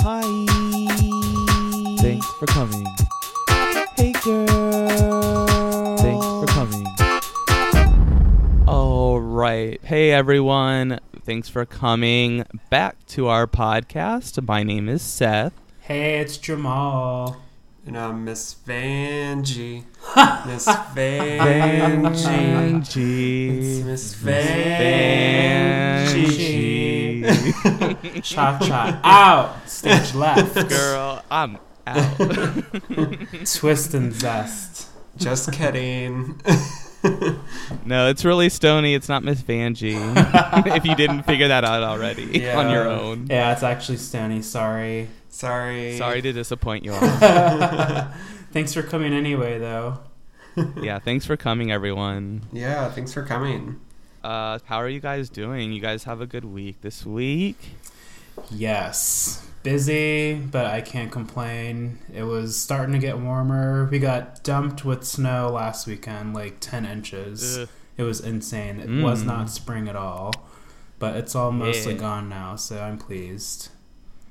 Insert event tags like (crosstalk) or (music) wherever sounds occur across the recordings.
Hi. Thanks for coming. Hey, girl. Thanks for coming. All right. Hey, everyone. Thanks for coming back to our podcast. My name is Seth. Hey, it's Jamal. And I'm Miss Vanjie. (laughs) Miss Vanjie. It's Vanjie. Miss Vanjie. (laughs) Vanjie. Cha cha out. Stage left. Girl, I'm out. (laughs) Twist and zest. Just kidding. no, it's really Stony. It's not Miss Vanjie. (laughs) if you didn't figure that out already (laughs) on your own. Yeah, it's actually Stony. Sorry. Sorry. Sorry to disappoint you all. Thanks for coming anyway, though. yeah, thanks for coming, everyone. Yeah, thanks for coming. Uh, how are you guys doing? You guys have a good week this week? Yes. Busy, but I can't complain. It was starting to get warmer. We got dumped with snow last weekend, like 10 inches. Ugh. It was insane. It was Mm. not spring at all. But it's all mostly Yeah. gone now, so I'm pleased.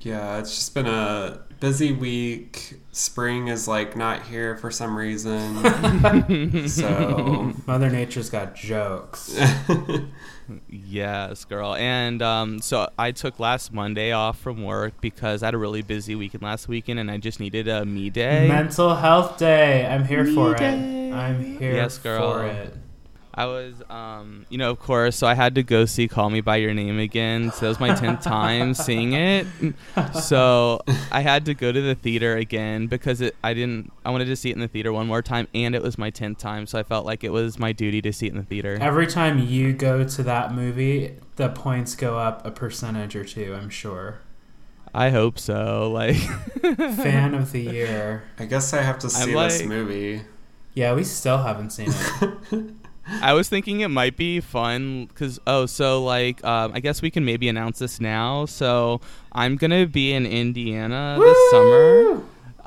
Yeah, it's just been a busy week. Spring is like not here for some reason. (laughs) so Mother Nature's got jokes. (laughs) Yes, girl. And um, so I took last Monday off from work because I had a really busy weekend last weekend, and I just needed a me day. Mental Health Day. I'm here Me for day. it. I'm here Yes, girl. for it. I was, um, you know, of course. So I had to go see "Call Me by Your Name" again. So that was my tenth time (laughs) seeing it. So I had to go to the theater again because it. I didn't. I wanted to see it in the theater one more time, and it was my tenth time. So I felt like it was my duty to see it in the theater. Every time you go to that movie, the points go up a percentage or two, I'm sure. I hope so. Like, (laughs) Fan of the year. I guess I have to see this movie. Yeah, we still haven't seen it. (laughs) I was thinking it might be fun because oh, so like um, I guess we can maybe announce this now. So I'm gonna be in Indiana this summer.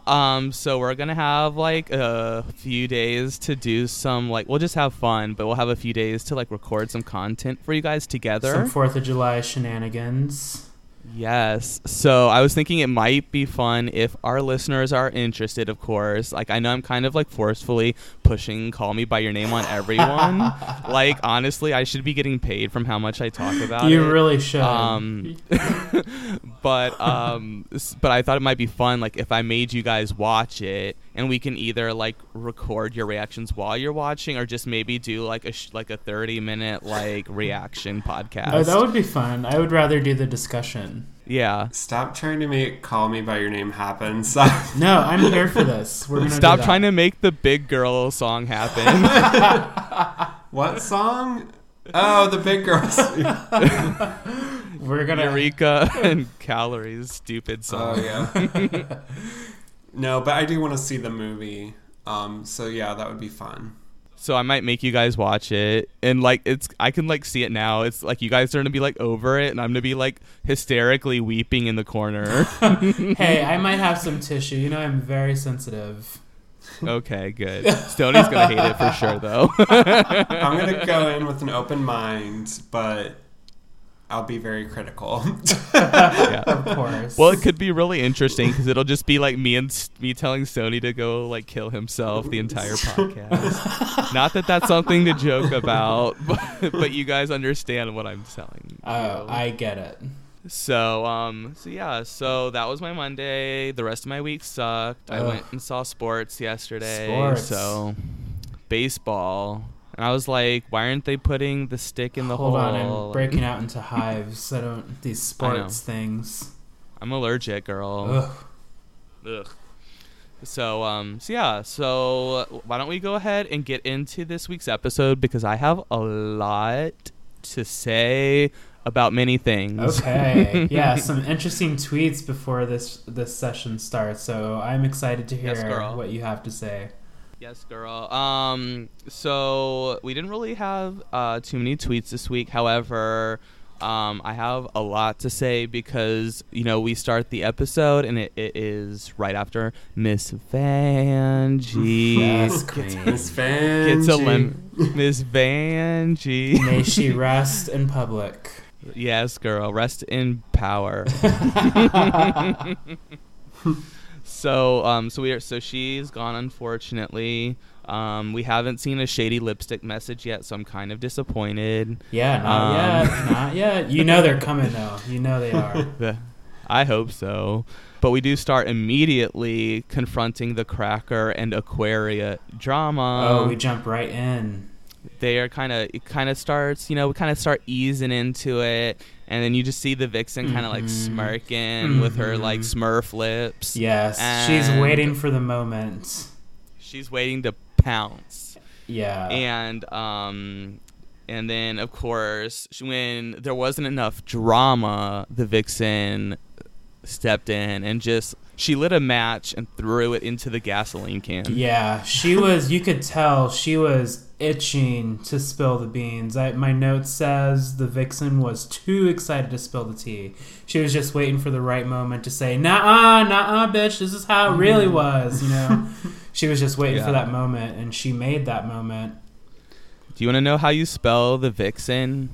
Um, so we're gonna have like a few days to do some like we'll just have fun, but we'll have a few days to like record some content for you guys together. Some 4th of July shenanigans. Yes. So I was thinking it might be fun if our listeners are interested, of course. Like I know I'm kind of like forcefully pushing call me by your name on everyone. (laughs) like honestly, I should be getting paid from how much I talk about You it. really should. um (laughs) but um but I thought it might be fun like if I made you guys watch it and we can either like record your reactions while you're watching or just maybe do like a sh- like a 30 minute like reaction podcast. oh, that would be fun. I would rather do the discussion. Yeah. Stop trying to make "Call Me by Your Name" happen. (laughs) Stop. No, I'm here for this. We're gonna Stop trying to make the big girl song happen. (laughs) What song? Oh, the big girls. (laughs) We're gonna. Eureka and Kalorie's, stupid song. Oh yeah. no, but I do want to see the movie. Um, so yeah, that would be fun. So I might make you guys watch it, and like it's, I can like see it now. It's like you guys are gonna be like over it, and I'm gonna be like hysterically weeping in the corner. (laughs) Hey, I might have some tissue. You know, I'm very sensitive. okay, good. Stoney's gonna hate it for sure, though. (laughs) I'm gonna go in with an open mind, but I'll be very critical. (laughs) (laughs) yeah. Of course. Well, it could be really interesting because it'll just be like me and me telling Stony to go like kill himself the entire (laughs) podcast. Not that that's something to joke about, but, but you guys understand what I'm telling. Oh, you. I get it. So um so yeah, so that was my Monday. The rest of my week sucked. I went and saw sports yesterday. Sports. So baseball. And I was like, why aren't they putting the stick in the Hold hole? on, I'm breaking out into hives. I don't these sports things. I'm allergic, girl. Ugh. Ugh. So um so yeah, so why don't we go ahead and get into this week's episode because I have a lot to say about many things. Okay. (laughs) yeah, some interesting tweets before this this session starts. So I'm excited to hear Yes, what you have to say. Yes, girl. Um, so we didn't really have uh, too many tweets this week. However, um, I have a lot to say because you know we start the episode and it, it is right after Miss Vanjie Yes. Miss Vanjie. gets a lim- Miss Vanjie. May she rest in public. Yes, girl. Rest in power. (laughs) (laughs) so, um, so we are. So she's gone. Unfortunately, um, we haven't seen a shady lipstick message yet. So I'm kind of disappointed. Yeah, not Um, yet. (laughs) Not yet. You know they're coming though. You know they are. (laughs) The- I hope so. But we do start immediately confronting the Cracker and Aquaria drama. oh, we jump right in. they are kind of it kind of starts you know we kind of start easing into it and then you just see the vixen kind of like Mhm. smirking with her like Mhm. smurf lips Yes, she's waiting for the moment. she's waiting to pounce Yeah. and um and then of course when there wasn't enough drama the vixen stepped in and just she lit a match and threw it into the gasoline can Yeah, she was. You could tell she was itching to spill the beans. I, my note says the vixen was too excited to spill the tea. She was just waiting for the right moment to say, "Nah, nah, bitch, this is how it really mm-hmm. was." You know, (laughs) she was just waiting for that moment, and she made that moment. Do you want to know how you spell the vixen?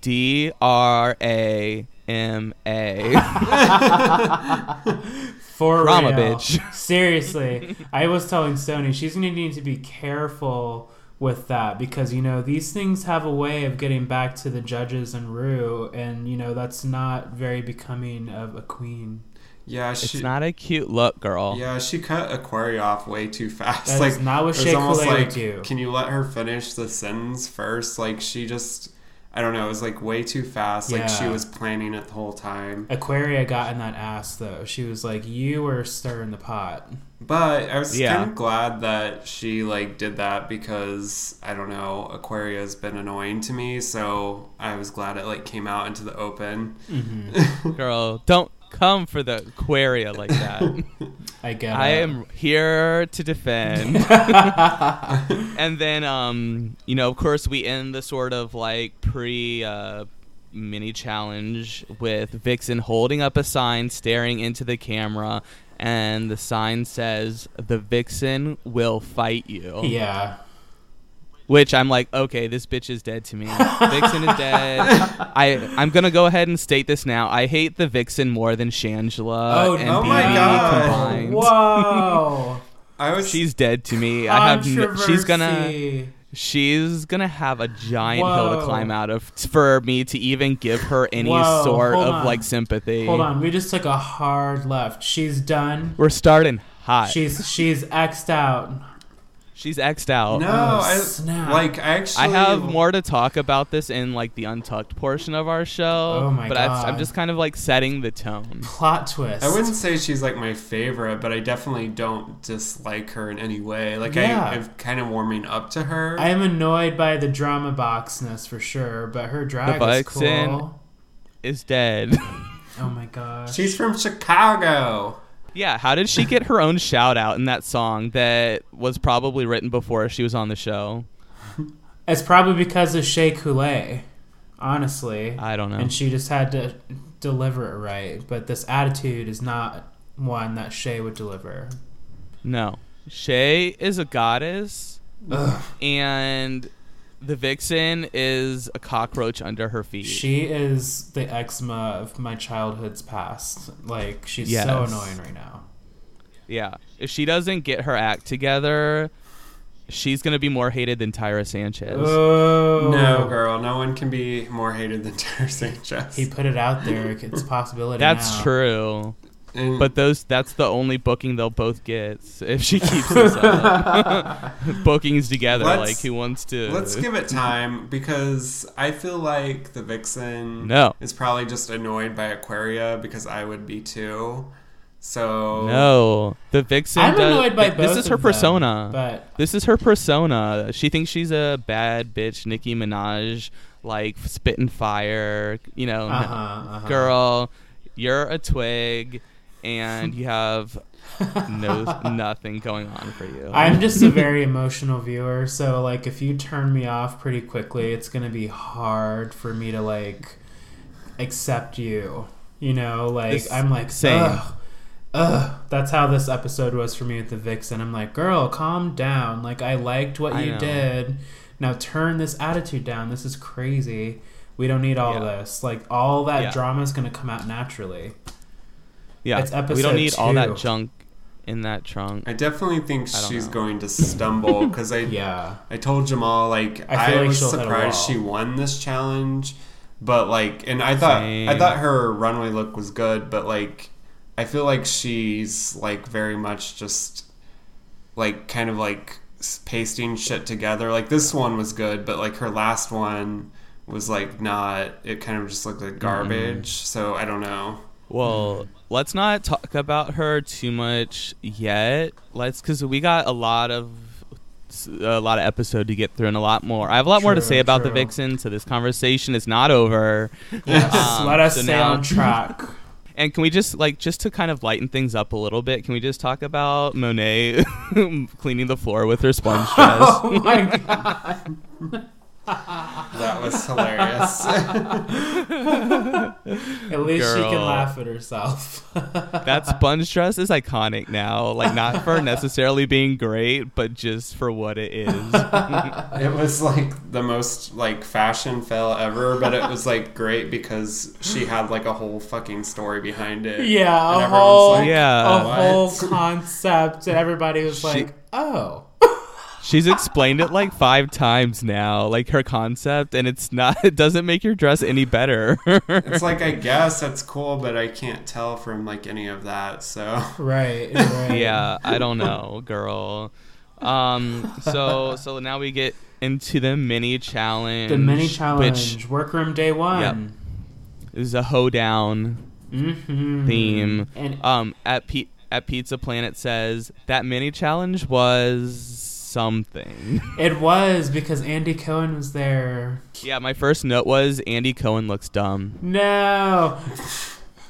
D R A M A. (laughs) For Drama, real. bitch. Seriously, I was telling Stony she's going to need to be careful with that because you know these things have a way of getting back to the judges and Rue, and you know that's not very becoming of a queen. Yeah, It's not a cute look, girl. yeah, she cut Aquaria off way too fast. That like is not what it was Shea almost like, do. can you let her finish the sentence first? Like she just, I don't know, it was like way too fast. Like she was planning it the whole time. Aquaria got in that ass though. She was like, "You were stirring the pot." But I was Yeah. kind of glad that she like did that because I don't know, Aquaria has been annoying to me, so I was glad it like came out into the open. hmm (laughs) Girl, don't come for the Aquaria like that. (laughs) I get. I it. am here to defend. (laughs) and then, um, you know, of course, we end the sort of like pre uh, mini challenge with Vixen holding up a sign, staring into the camera, and the sign says, "The Vixen will fight you." Yeah. Which I'm like, okay, this bitch is dead to me. Vixen is dead. (laughs) I I'm gonna go ahead and state this now. I hate the Vixen more than Shangela Oh, and oh my God. combined. Whoa. (laughs) I was She's dead to me. I have. No, she's gonna. She's gonna have a giant hill to climb out of for me to even give her any Whoa, sort of on. like sympathy. Hold on, we just took a hard left. She's done. We're starting hot. She's she's xed out. She's xed out. no, Oh, I snap. like actually I have more to talk about this in like the untucked portion of our show. Oh my but I, I'm just kind of like setting the tone. Plot twist. I wouldn't say she's like my favorite, but I definitely don't dislike her in any way. Like Yeah. I, I'm kind of warming up to her. I am annoyed by the drama boxness for sure, but her drag The is vixen. cool. Is dead. Oh my gosh. She's from Chicago. Yeah. How did she get her own shout out in that song that was probably written before she was on the show? It's probably because of Shea Coulee, honestly. I don't know. And she just had to deliver it right. But this attitude is not one that Shea would deliver. No. Shea is a goddess, Ugh. and the vixen is a cockroach under her feet. She is the eczema of my childhood's past. Like she's so annoying right now. yeah. If she doesn't get her act together, she's going to be more hated than Tyra Sanchez. Oh No, girl, no one can be more hated than (laughs) Tyra Sanchez. He put it out there. It's a possibility. That's now. true. And- But those that's the only booking they'll both get if she keeps this (laughs) up. (laughs) Bookings together, Let's- like who wants to let's give it time because I feel like the Vixen No. is probably just annoyed by Aquaria because I would be too. So No. The vixen I'm does, annoyed by th- This is her of them, persona. but This is her persona. She thinks she's a bad bitch, Nicki Minaj, like spitting fire. You know, uh huh, uh-huh. girl, you're a twig, and you have no (laughs) nothing going on for you. I'm just a very (laughs) emotional viewer, so like if you turn me off pretty quickly, it's gonna be hard for me to like accept you. You know, like I'm like same. Ugh, ugh. That's how this episode was for me with the Vixen. I'm like, girl, calm down. Like I liked what I you know. did. Now turn this attitude down. This is crazy. We don't need all Yeah. this. Like all that Yeah. drama is going to come out naturally. Yeah, It's we don't episode need all that junk in that trunk. I definitely think I she's know. going to stumble because I (laughs) Yeah. I told Jamal like I I, like was she'll surprised she won this challenge, but like, and I thought Same. I thought her runway look was good, but like, I feel like she's like very much just like kind of like pasting shit together. Like this one was good, but like her last one was like not. It kind of just looked like garbage. So I don't know. Well, let's not talk about her too much yet. Let's because we got a lot of a lot of episode to get through and a lot more. I have a lot more to say about the. Vixen, so this conversation is not over. (laughs) Yes. Um, Let us so stay now- on track. (laughs) And can we just like just to kind of lighten things up a little bit? Can we just talk about Monet (laughs) cleaning the floor with her sponge dress? oh my god. (laughs) That was hilarious. (laughs) At least she can laugh at herself. (laughs) that sponge dress is iconic now. Like not for necessarily being great, but just for what it is. It was like the most like fashion fail ever, but it was like great because she had like a whole fucking story behind it. yeah, And a whole like, Yeah. a What? whole concept, and everybody was She- like, "Oh." She's explained it like five times now, like her concept, and it's not. (laughs) It doesn't make your dress any better. It's like I (laughs) guess that's cool, but I can't tell from like any of that. So Right, (laughs) right. yeah, I don't know, girl. Um, so so now we get into the mini challenge. The mini challenge, which workroom day one. This is a hoedown Mm-hmm. theme. And Um, at P- at Pizza Planet says that mini challenge was something. (laughs) it was because Andy Cohen was there. yeah, my first note was Andy Cohen looks dumb. No.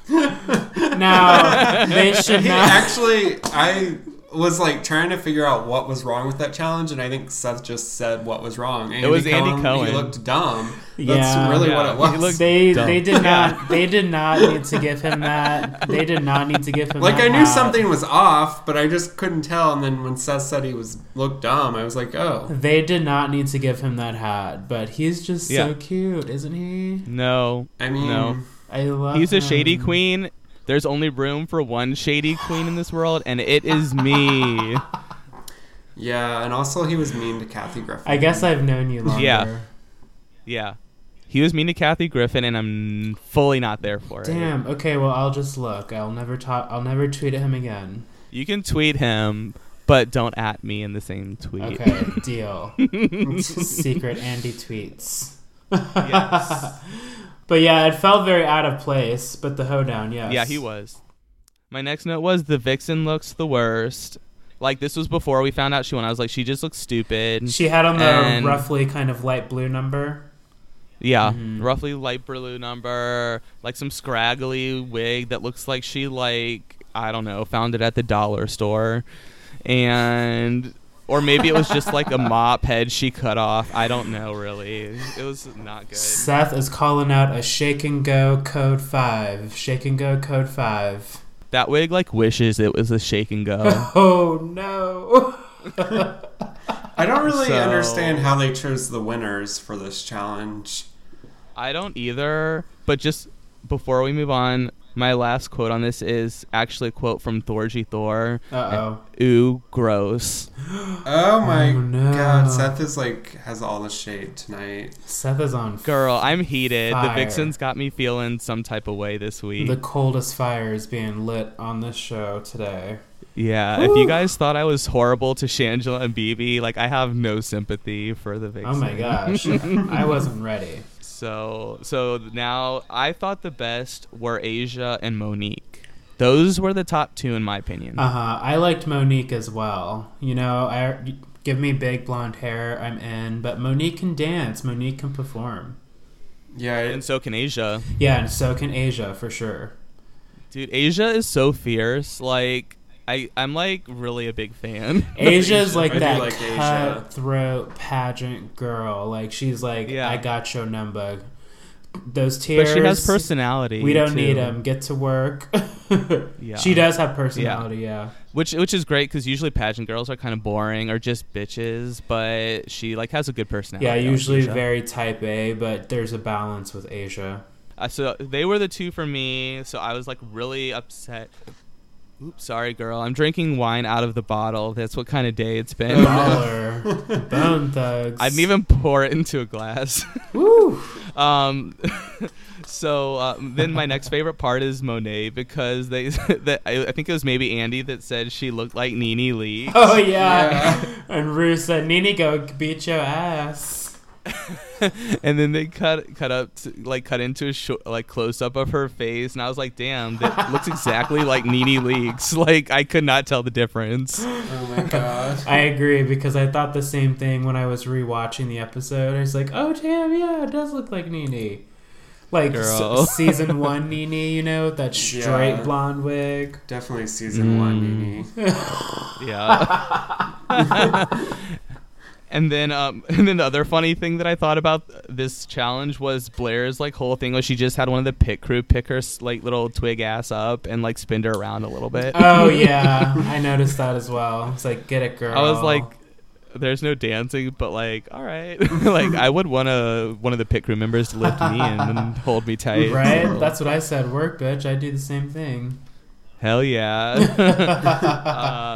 (laughs) no, they (laughs) should he not. actually, I was like trying to figure out what was wrong with that challenge, and I think Seth just said what was wrong. Andy was Andy Cohen. He looked dumb. That's Yeah. really Yeah, what it he was. looked- They Dumb. they did not (laughs) they did not need to give him that. They did not need to give him like that I knew hat. something was off, but I just couldn't tell. And then when Seth said he was looked dumb, I was like, oh. They did not need to give him that hat, but he's just Yeah. so cute, isn't he? No, I mean, No. I love. he's a shady queen. There's only room for one shady queen in this world, and it is me. (laughs) yeah, and also he was mean to Kathy Griffin. I guess I've known you longer. Yeah. Yeah. He was mean to Kathy Griffin, and I'm fully not there for it. Damn. Okay. Well, I'll just look. I'll never talk. I'll never tweet at him again. You can tweet him, but don't at me in the same tweet. Okay. (laughs) deal. (laughs) Secret Andy tweets. Yes. But yeah, it felt very out of place. But the hoedown, yes. Yeah, he was. My next note was the vixen looks the worst. Like this was before we found out she won. I was like, she just looks stupid. She had on the And- roughly kind of light blue number. yeah, Mhm. roughly light blue number, like some scraggly wig that looks like she like I don't know, found it at the dollar store, and or maybe it was just like a mop head she cut off. I don't know really. It was not good. Seth is calling out a shake and go code five. Shake and go code five. That wig like wishes it was a shake and go. (laughs) Oh no. (laughs) I don't really So- understand how they chose the winners for this challenge. I don't either. But just before we move on, my last quote on this is actually a quote from Thorgy Thor. Uh Ooh, gross. (gasps) Oh my Oh, no. god, Seth is like has all the shade tonight. oh. Seth is on Girl, I'm heated. Fire. The Vixens got me feeling some type of way this week. the coldest fire is being lit on this show today. yeah, if you guys thought I was horrible to Shangela and BB, like I have no sympathy for the Vixens. Oh my gosh. (laughs) I wasn't ready. So, so now I thought the best were Asia and Monique. Those were the top two in my opinion. Uh huh. I liked Monique as well. You know, I give me big blonde hair, I'm in. But Monique can dance. Monique can perform. Yeah, and so can Asia. Yeah, and so can Asia for sure. Dude, Asia is so fierce. Like I, I'm like really a big fan. (laughs) Asia's like I do that like Asia. cutthroat pageant girl. Like she's like, Yeah. I got your number. Those tears. but she has personality. We don't too. need them. Get to work. (laughs) Yeah. She does have personality, yeah. which which is great because usually pageant girls are kind of boring or just bitches, but she like has a good personality. Yeah, usually very type A, but there's a balance with Asia. Uh, so they were the two for me. So I was like really upset. Oops, sorry, girl. I'm drinking wine out of the bottle. That's what kind of day it's been. (laughs) Baller. Bone thugs. I didn't even pour it into a glass. (laughs) Woo! Um, (laughs) so uh, then my next favorite part is Monet because they that I, I think it was maybe Andy that said she looked like Nene Lee. Oh yeah. and Rue said, "Nene, go beat your ass." (laughs) and then they cut cut up to, like cut into a short, like close up of her face, and I was like, damn, that looks exactly like Nene Leakes. (laughs) Like I could not tell the difference. Oh my (laughs) god. I agree because I thought the same thing when I was rewatching the episode. I was like, "Oh damn, yeah, it does look like Nene." Like s- season one Nene, you know, that straight Yeah. blonde wig. Definitely season Mm. one, Nene. Yeah. And then um (laughs) and then the other funny thing that I thought about this challenge was Blair's like whole thing was she just had one of the pit crew pick her like little twig ass up and like spin her around a little bit. Oh yeah, I noticed that as well. It's like, get it, girl. I was like there's no dancing, but like, all right, (laughs) like I would want a one of the pit crew members to lift me and (laughs) hold me tight. right? so- That's what I said. Work, bitch. I do the same thing. hell yeah.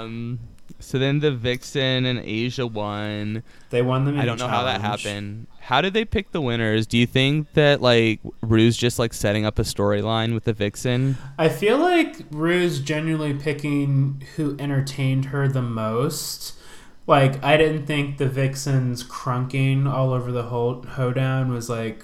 um, so then the Vixen and Asia won. They won the. I don't know how that happened. How did they pick the winners? Do you think that like Rue's just like setting up a storyline with the Vixen? I feel like Rue's genuinely picking who entertained her the most. Like, I didn't think the Vixen's crunking all over the whole hoedown was like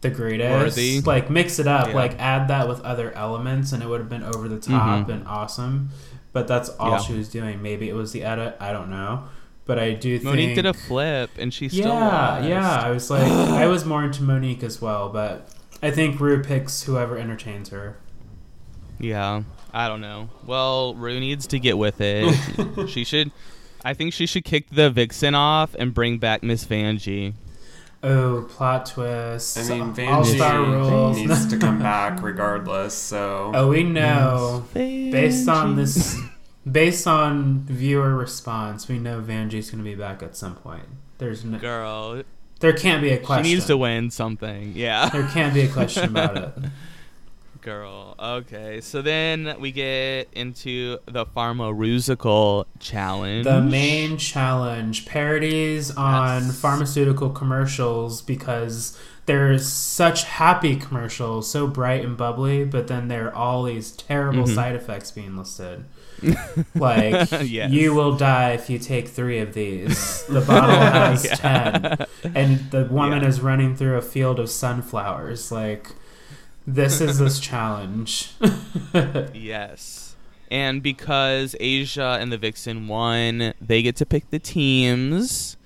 the greatest. Worthy. Like, mix it up. Yeah. Like, add that with other elements, and it would have been over the top Mhm. and awesome. But that's all Yeah. she was doing. Maybe it was the edit. I don't know. But I do think Monique did a flip and she still yeah, lost. yeah. I was like, (sighs) I was more into Monique as well, but I think Rue picks whoever entertains her. Yeah, I don't know. Well, Rue needs to get with it. (laughs) she should. I think she should kick the Vixen off and bring back Miss Vanjie. Oh, plot twist! I mean, All Star Vanjie rules. needs to (laughs) come back regardless. So oh, we know. Based on this, based on viewer response, we know Vanjie's going to be back at some point. There's no, girl, there can't be a question. she needs to win something. Yeah, There can't be a question about it. (laughs) girl. Okay, so then we get into the Pharmarusical challenge. The main challenge parodies on Yes. pharmaceutical commercials because there's such happy commercials, so bright and bubbly, but then there are all these terrible Mhm. side effects being listed. like (laughs) Yes. you will die if you take three of these. The bottle (laughs) has Yeah. ten, and the woman Yeah. is running through a field of sunflowers. Like this is this (laughs) challenge. Yes. And because Asia and the Vixen won, they get to pick the teams.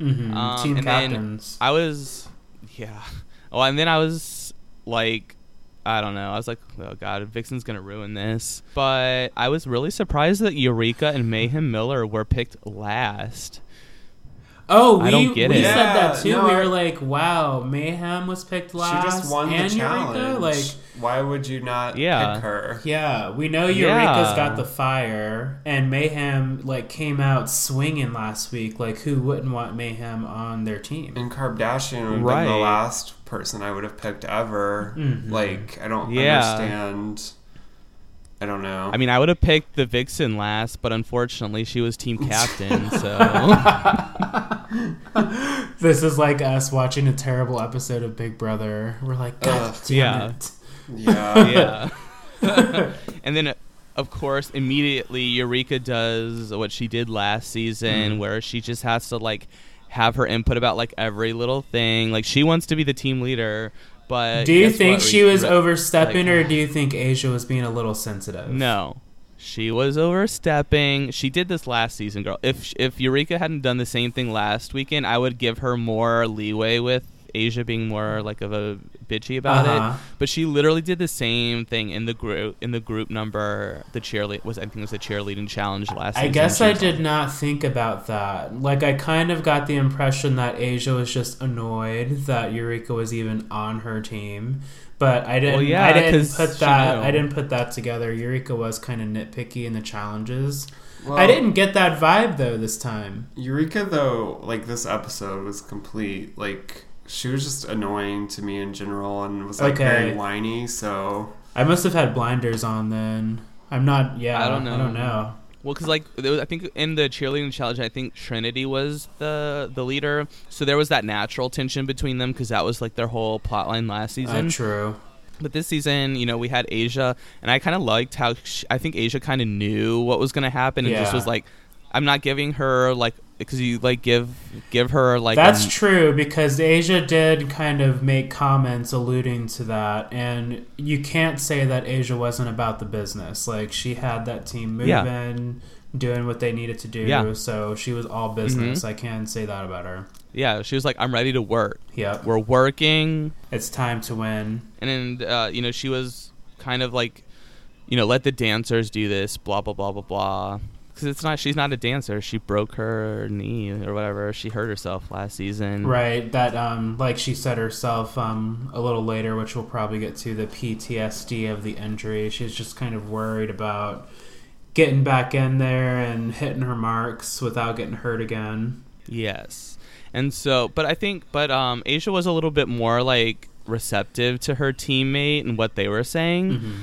Mhm. Um, Team and captains. I was, yeah. Oh, and then I was like, I don't know. I was like, oh god, Vixen's gonna ruin this. But I was really surprised that Eureka and Mayhem Miller were picked last. Oh, we, I don't get we it. said that too. no, we I- were like, "Wow, Mayhem was picked last." she just won the challenge. Eureka? Like, why would you not Yeah. pick her? yeah, we know Eureka's Yeah. got the fire, and Mayhem like came out swinging last week. Like, who wouldn't want Mayhem on their team? And Kardashian would have been Right. the last person I would have picked ever. Mhm. Like, I don't Yeah. understand. I don't know. I mean, I would have picked the Vixen last, but unfortunately, she was team captain. (laughs) so (laughs) This is like us watching a terrible episode of Big Brother. We're like, God Ugh. damn Yeah. it. yeah. yeah. (laughs) and then, of course, immediately Eureka does what she did last season, Mhm. where she just has to like have her input about like every little thing. Like she wants to be the team leader, but Do you think she was re- overstepping, like- or do you think Asia was being a little sensitive? No. She was overstepping. She did this last season, girl. If if Eureka hadn't done the same thing last weekend, I would give her more leeway with Asia being more like of a bitchy about Uh-huh. it. But she literally did the same thing in the group in the group number. The cheerlead was I think it was the cheerleading challenge last. I guess I was did not think about that. Like, I kind of got the impression that Asia was just annoyed that Eureka was even on her team. But I didn't. Well, yeah, I didn't 'cause put she that. knew. I didn't put that together. Eureka was kind of nitpicky in the challenges. Well, I didn't get that vibe though this time. Eureka though, like this episode was complete. Like she was just annoying to me in general, and was like Okay. very whiny. So I must have had blinders on then. I'm not. Yeah, I don't know. I don't know. Well, because like there was, I think in the cheerleading challenge, I think Trinity was the the leader, so there was that natural tension between them because that was like their whole plotline last season. Uh, true. But this season, you know, we had Asia, and I kind of liked how sh I think Asia kind of knew what was going to happen, and just was like, I'm not giving her like because you like give give her like That's true because Asia did kind of make comments alluding to that, and you can't say that Asia wasn't about the business. Like she had that team moving, Yeah. doing what they needed to do. Yeah. So she was all business. Mhm. I can say that about her. yeah. She was like, I'm ready to work. yeah We're working, it's time to win. and then uh, you know she was kind of like, you know, let the dancers do this, blah blah blah blah blah. Because it's not, she's not a dancer. She broke her knee or whatever. She hurt herself last season. Right. That um, like she said herself um, a little later, which we'll probably get to the PTSD of the injury. She's just kind of worried about getting back in there and hitting her marks without getting hurt again. Yes. And so, but I think, but um, Asia was a little bit more like receptive to her teammate and what they were saying. Mm-hmm.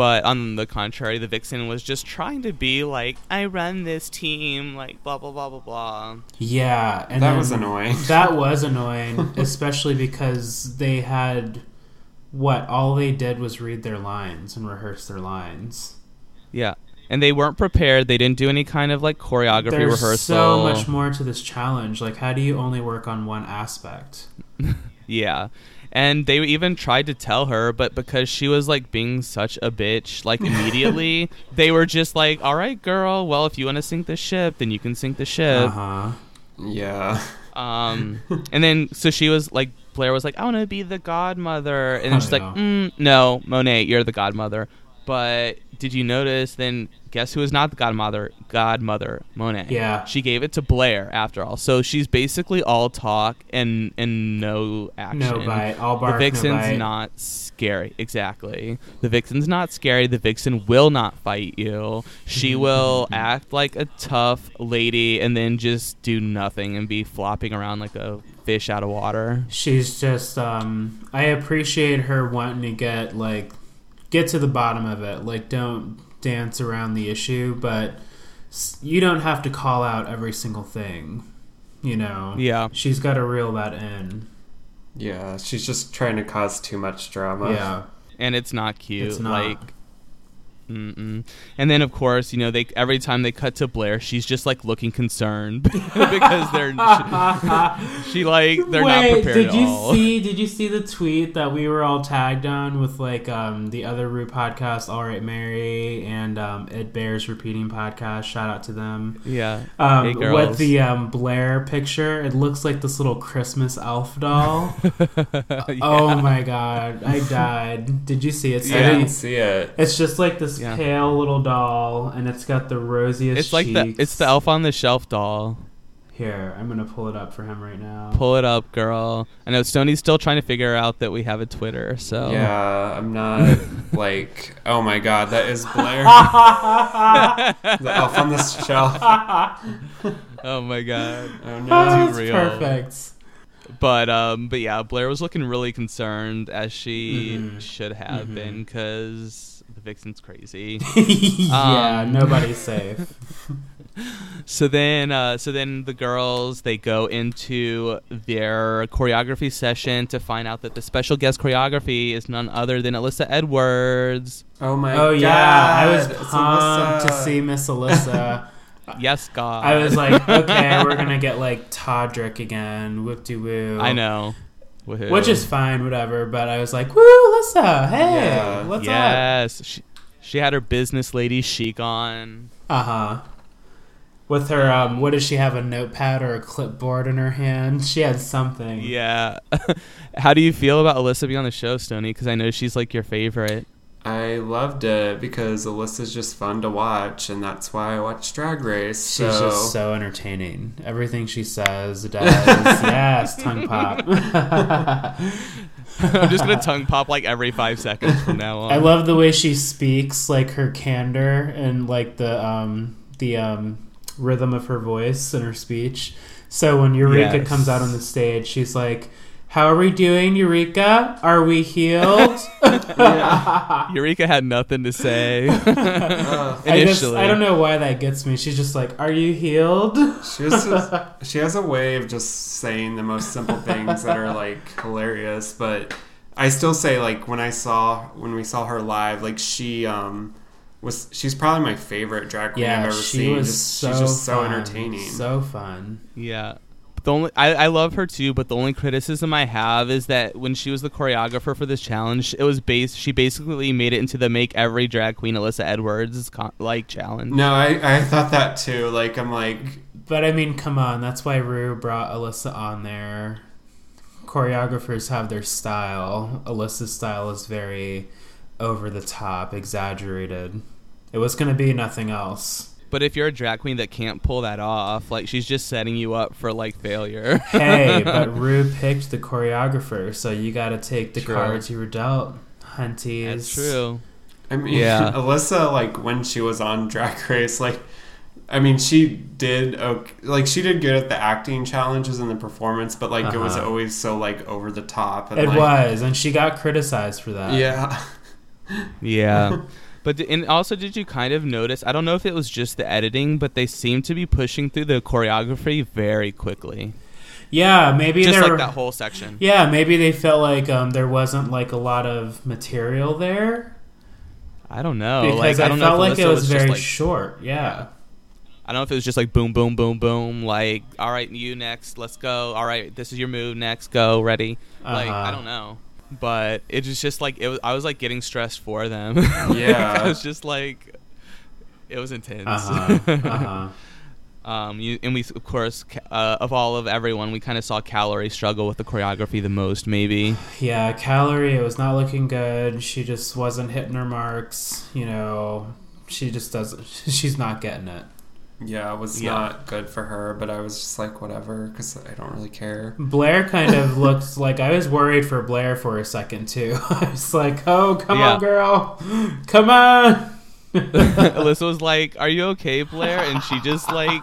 But on the contrary, the Vixen was just trying to be like, I run this team, like blah blah blah blah blah. Yeah, and that was annoying. (laughs) That was annoying, especially because they had what all they did was read their lines and rehearse their lines. Yeah. And they weren't prepared. They didn't do any kind of like choreography There's rehearsal. so much more to this challenge. Like, how do you only work on one aspect? (laughs) Yeah. And they even tried to tell her, but because she was like being such a bitch, like (laughs) immediately, they were just like, all right, girl, well, if you want to sink the ship, then you can sink the ship. Uh huh. yeah, Um, and then so she was like, Blair was like, I want to be the godmother, and then I she's like, mm, No, Monet, you're the godmother. But did you notice? Then guess who is not the godmother? Godmother, Monet. Yeah. she gave it to Blair after all. So she's basically all talk and and no action. No bite. All bark. The vixen's no not scary. Exactly. The vixen's not scary. The vixen will not fight you. She (laughs) will act like a tough lady and then just do nothing and be flopping around like a fish out of water. She's just. Um, I appreciate her wanting to get like get to the bottom of it. Like, don't dance around the issue, but you don't have to call out every single thing. You know. Yeah. She's got to reel that in. yeah. She's just trying to cause too much drama. Yeah. And it's not cute. It's not. Like Mm-mm. And then, of course, you know, they every time they cut to Blair, she's just like looking concerned (laughs) because they're she, (laughs) she, like they're not Wait, prepared did at you all. see? Did you see the tweet that we were all tagged on with like um, the other Rue podcast, All Right Mary, and um, Ed Bear's repeating podcast? Shout out to them. Yeah. Um, Hey, girls. with the um, Blair picture, it looks like this little Christmas elf doll. (laughs) Oh my god, I died. Did you see it? I didn't see it. It's just like this Yeah. pale little doll, and it's got the rosiest. It's like the it's the elf on the shelf doll. Here, I'm gonna pull it up for him right now. Pull it up, girl. I know Stoney's still trying to figure out that we have a Twitter, so Yeah, I'm not (laughs) like. Oh my god, that is Blair. (laughs) the elf on the shelf. (laughs) Oh my god. Oh Oh, no. Too it's real. perfect. But um but yeah, Blair was looking really concerned as she Mhm. should have Mhm. been cuz the vixen's crazy. (laughs) yeah, Um, nobody's safe. (laughs) (laughs) so then uh so then the girls they go into their choreography session to find out that the special guest choreography is none other than Alyssa Edwards. Oh my Oh god. yeah, I was it's pumped to see Miss Alyssa. Yes, God. I was like, okay, we're gonna get like Todrick again, whoop de woo. I know. Woohoo. which is fine, whatever. But I was like, woo, Alyssa, hey, Yeah. what's up? yes. She, she had her business lady chic on. Uh huh. With her, um, what does she have? A notepad or a clipboard in her hand? She had something. Yeah. (laughs) How do you feel about Alyssa being on the show, Stony? Because I know she's like your favorite. I loved it because Alyssa's just fun to watch, and that's why I watch Drag Race. She's so just so entertaining. Everything she says, (laughs) does. yes, tongue pop. I'm just gonna tongue pop like every five seconds from now on. I love the way she speaks, like her candor and like the um the um rhythm of her voice and her speech. So when Eureka Yes. comes out on the stage, she's like, "How are we doing, Eureka? Are we healed?" (laughs) Eureka had nothing to say (laughs) uh, I just initially. I don't know why that gets me. She's just like, "Are you healed?" she, has a, (laughs) she has a way of just saying the most simple things that are like hilarious. But I still say like when I saw when we saw her live, like she um was she's probably my favorite drag queen I've Yeah, ever she seen. was Just, so she's just so fun. entertaining. so fun. Yeah. The only I, I love her too, but the only criticism I have is that when she was the choreographer for this challenge, it was based. She basically made it into the make every drag queen Alyssa Edwards con- like challenge. no, I I thought that too. Like I'm like But I mean, come on, that's why Rue brought Alyssa on there. Choreographers have their style. Alyssa's style is very over the top, exaggerated. It was going to be nothing else. But if you're a drag queen that can't pull that off, like she's just setting you up for like failure. (laughs) Hey, but Rue picked the choreographer, so you got to take the True. cards you were dealt, hunties. That's true. I mean, Yeah. (laughs) Alyssa, like when she was on Drag Race, like, I mean, she did okay, like she did good at the acting challenges and the performance, but like it was Uh-huh. always so like over the top. And, It like, was, and she got criticized for that. yeah, Yeah. (laughs) But d- and also, did you kind of notice? I don't know if it was just the editing, but they seemed to be pushing through the choreography very quickly. Yeah, maybe Just like that whole section. Yeah, maybe they felt like um, there wasn't like a lot of material there I don't know. because like, I I, felt like it was, just, very like, short. Yeah, I don't know if it was just like boom, boom, boom, boom. Like, all right, you next, let's go. All right, this is your move. Next, go, ready. Like, I Uh-huh. don't know, but it was just like it was. I was like getting stressed for them. (laughs) Yeah. Like, I was just like, it was intense. uh huh, uh huh. (laughs) um, you, and we of course uh, of all of everyone, we kind of saw Kalorie struggle with the choreography the most, maybe. (sighs) Yeah, Kalorie. It was not looking good. She just wasn't hitting her marks. You know, she just doesn't. (laughs) She's not getting it. Yeah, it was Yeah. not good for her. But I was just like, whatever, because I don't really care. Blair kind of (laughs) looked like I was worried for Blair for a second too. (laughs) I was like, "Oh, come Yeah. on, girl, come on." (laughs) Alyssa was like, "Are you okay, Blair?" And she just like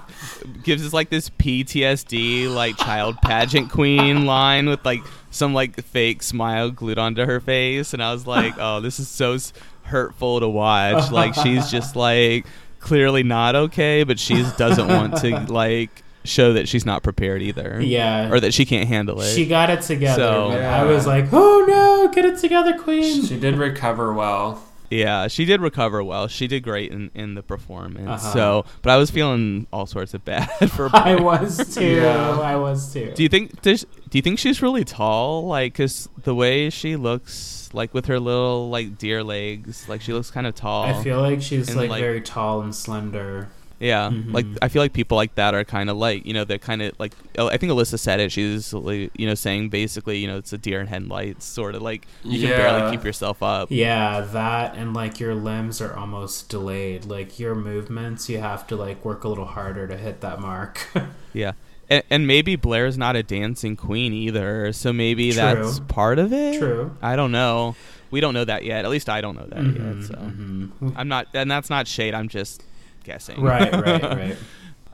gives us like this PTSD like child pageant queen line with like some like fake smile glued onto her face, and I was like, "Oh, this is so hurtful to watch." Like she's just like clearly not okay, but she doesn't want to (laughs) like show that she's not prepared either, Yeah, or that she can't handle it. she got it together. So- Yeah. I was like, "Oh no, get it together, queen." She did recover well. Yeah, she did recover well. She did great in, in the performance. Uh-huh. So, but I was feeling all sorts of bad (laughs) for. I was (laughs) too. Yeah. I was too. Do you think does, do you think she's really tall? Like, cause the way she looks, like with her little like deer legs, like she looks kind of tall. I feel like she's And, like, like- very tall and slender. Yeah, Mhm. like I feel like people like that are kind of like you know they're kind of like oh, I think Alyssa said it. She's like, you know saying basically you know it's a deer in headlights sort of like you can barely keep yourself up. Yeah, that and like your limbs are almost delayed. Like your movements, you have to like work a little harder to hit that mark. (laughs) Yeah. And, and maybe Blair's not a dancing queen either, so maybe True. that's part of it. True. I don't know. We don't know that yet. At least I don't know that Mhm, yet. So mhm. I'm not, and that's not shade. I'm just guessing. Right, right, (laughs)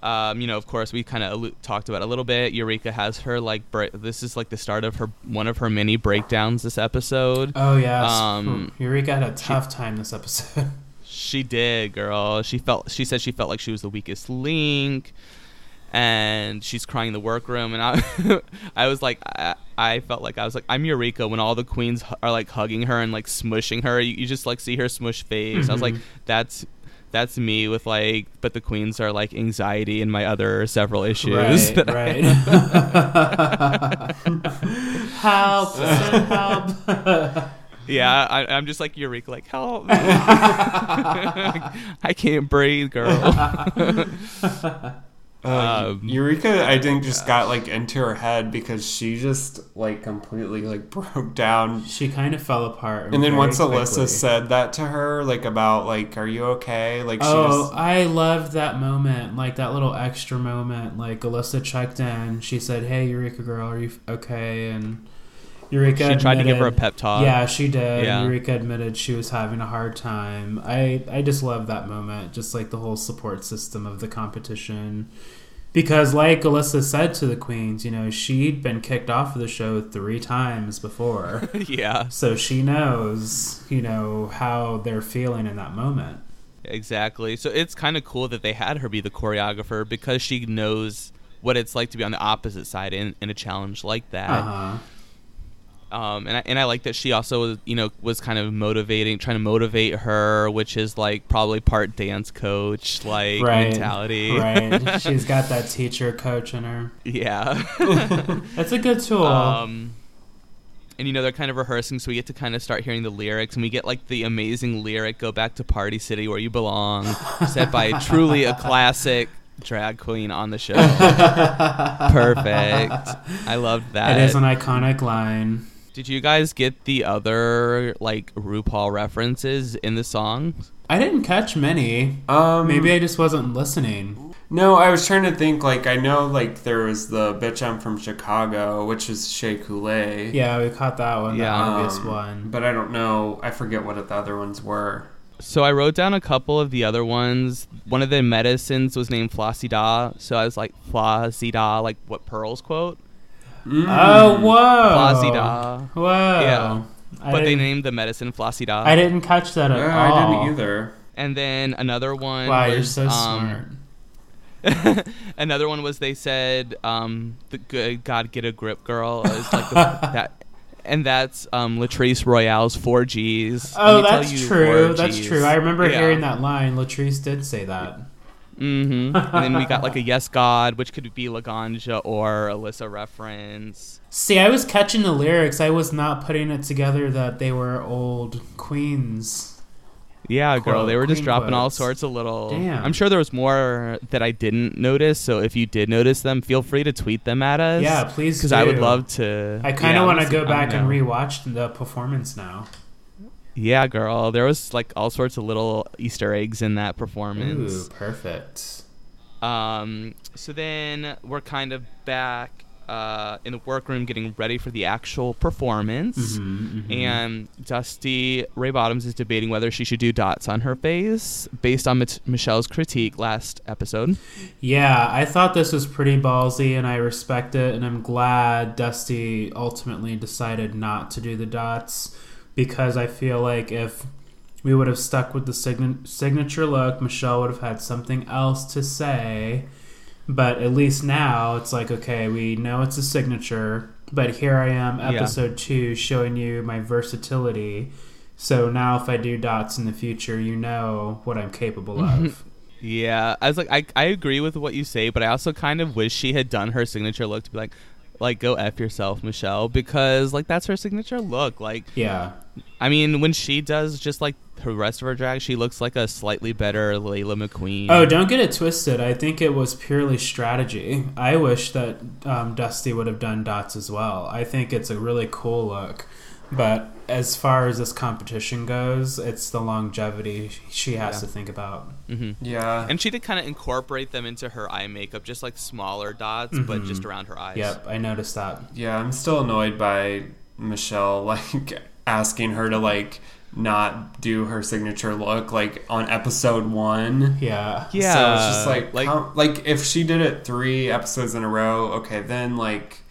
right. um, you know, of course, we kind of allu- talked about a little bit. Eureka has her like, bre- this is like the start of her one of her mini breakdowns this episode. Oh yeah, Um. Eureka had a tough time this episode. (laughs) She did, girl. She felt. She said she felt like she was the weakest link, and she's crying in the workroom. And I, (laughs) I was like, I, I felt like I was like, I'm Eureka when all the queens are like hugging her and like smushing her. You, you just like see her smush face. I was like, Mhm. that's that's me with like, but the queens are like anxiety and my other several issues. right, that right. (laughs) help! (laughs) help! yeah, I, I'm just like Eureka, like help! (laughs) I can't breathe, girl. Uh, Um, Eureka, I think, just got like into her head because she just like completely like (laughs) broke down. She kind of fell apart. And then once quickly. Alyssa said that to her, like about like, "Are you okay?" Like she Oh, just I loved that moment, like that little extra moment. Like Alyssa checked in. She said, "Hey, Eureka girl, are you okay?" And Eureka She tried to give her a pep talk. Yeah, she did. Yeah. Eureka admitted she was having a hard time. I I just love that moment, just like the whole support system of the competition. Because, like Alyssa said to the queens, you know, she'd been kicked off of the show three times before. (laughs) yeah, So she knows, you know, how they're feeling in that moment. exactly. So it's kind of cool that they had her be the choreographer because she knows what it's like to be on the opposite side in, in a challenge like that. Uh huh. Um, and I, and I like that she also was, you know was kind of motivating, trying to motivate her, which is like probably part dance coach like Right. mentality. Right. (laughs) She's got that teacher coach in her. Yeah. (laughs) That's a good tool. um, and you know they're kind of rehearsing, so we get to kind of start hearing the lyrics, and we get like the amazing lyric "Go back to Party City where you belong," said by truly a classic drag queen on the show. (laughs) Perfect. I loved that. it is an iconic line. Did you guys get the other like RuPaul references in the song? I didn't catch many. um Maybe I just wasn't listening. No, I was trying to think. Like I know, like there was the bitch I'm from Chicago, which is Shea Coulee. Yeah, we caught that one, the Yeah. obvious Um, one. But I don't know. I forget what the other ones were. So I wrote down a couple of the other ones. One of the medicines was named Flossida, so I was like Flossida, like what Pearl's quote. Mm. Oh, whoa. Flossida. Whoa. Yeah. I But they named the medicine Flossida. I didn't catch that at Yeah, all. I didn't either. And then another one Wow, was you're so um, smart. (laughs) another one was they said um, the good God get a grip girl is like the, (laughs) that and that's um, Latrice Royale's 4Gs. Oh, Let me tell that's you true. That's 4Gs. true. I remember Yeah. hearing that line. Latrice did say that. Mm-hmm. and then we got like a (laughs) Yes God, which could be Laganja or Alyssa reference. See, I was catching the lyrics. I was not putting it together that they were old queens. Yeah, girl, they were just dropping all sorts of little. Damn. I'm sure there was more that I didn't notice. So if you did notice them, feel free to tweet them at us. Yeah, please. because I would love to. I kind yeah, of want to go back and rewatch the performance now. Yeah, girl, there was like all sorts of little Easter eggs in that performance. Ooh, perfect. Um, so then we're kind of back uh, in the workroom getting ready for the actual performance. Mhm, mhm. And Dusty Ray Bottoms is debating whether she should do dots on her face based on Mich- Michelle's critique last episode. Yeah, I thought this was pretty ballsy, and I respect it. And I'm glad Dusty ultimately decided not to do the dots because I feel like if we would have stuck with the sign- signature look, Michelle would have had something else to say. But at least now it's like, okay, we know it's a signature, but here I am, Yeah. episode two, showing you my versatility. So now if I do dots in the future, you know what I'm capable of. (laughs) Yeah, I was like, I, I agree with what you say, but I also kind of wish she had done her signature look to be like, like go f yourself, Michelle, because like that's her signature look. Like, yeah. I mean, when she does just like the rest of her drag, she looks like a slightly better Laila McQueen. Oh, don't get it twisted. I think it was purely strategy. I wish that um, Dusty would have done dots as well. I think it's a really cool look. But as far as this competition goes, it's the longevity she has Yeah. to think about. hmm Yeah. And she did kind of incorporate them into her eye makeup, just like smaller dots, but Mhm. just around her eyes. Yep, I noticed that. Yeah, I'm still annoyed by Michelle (laughs) like asking her to like not do her signature look like on episode one. Yeah. Yeah. So it's just like like like, like if she did it three episodes in a row, okay, then like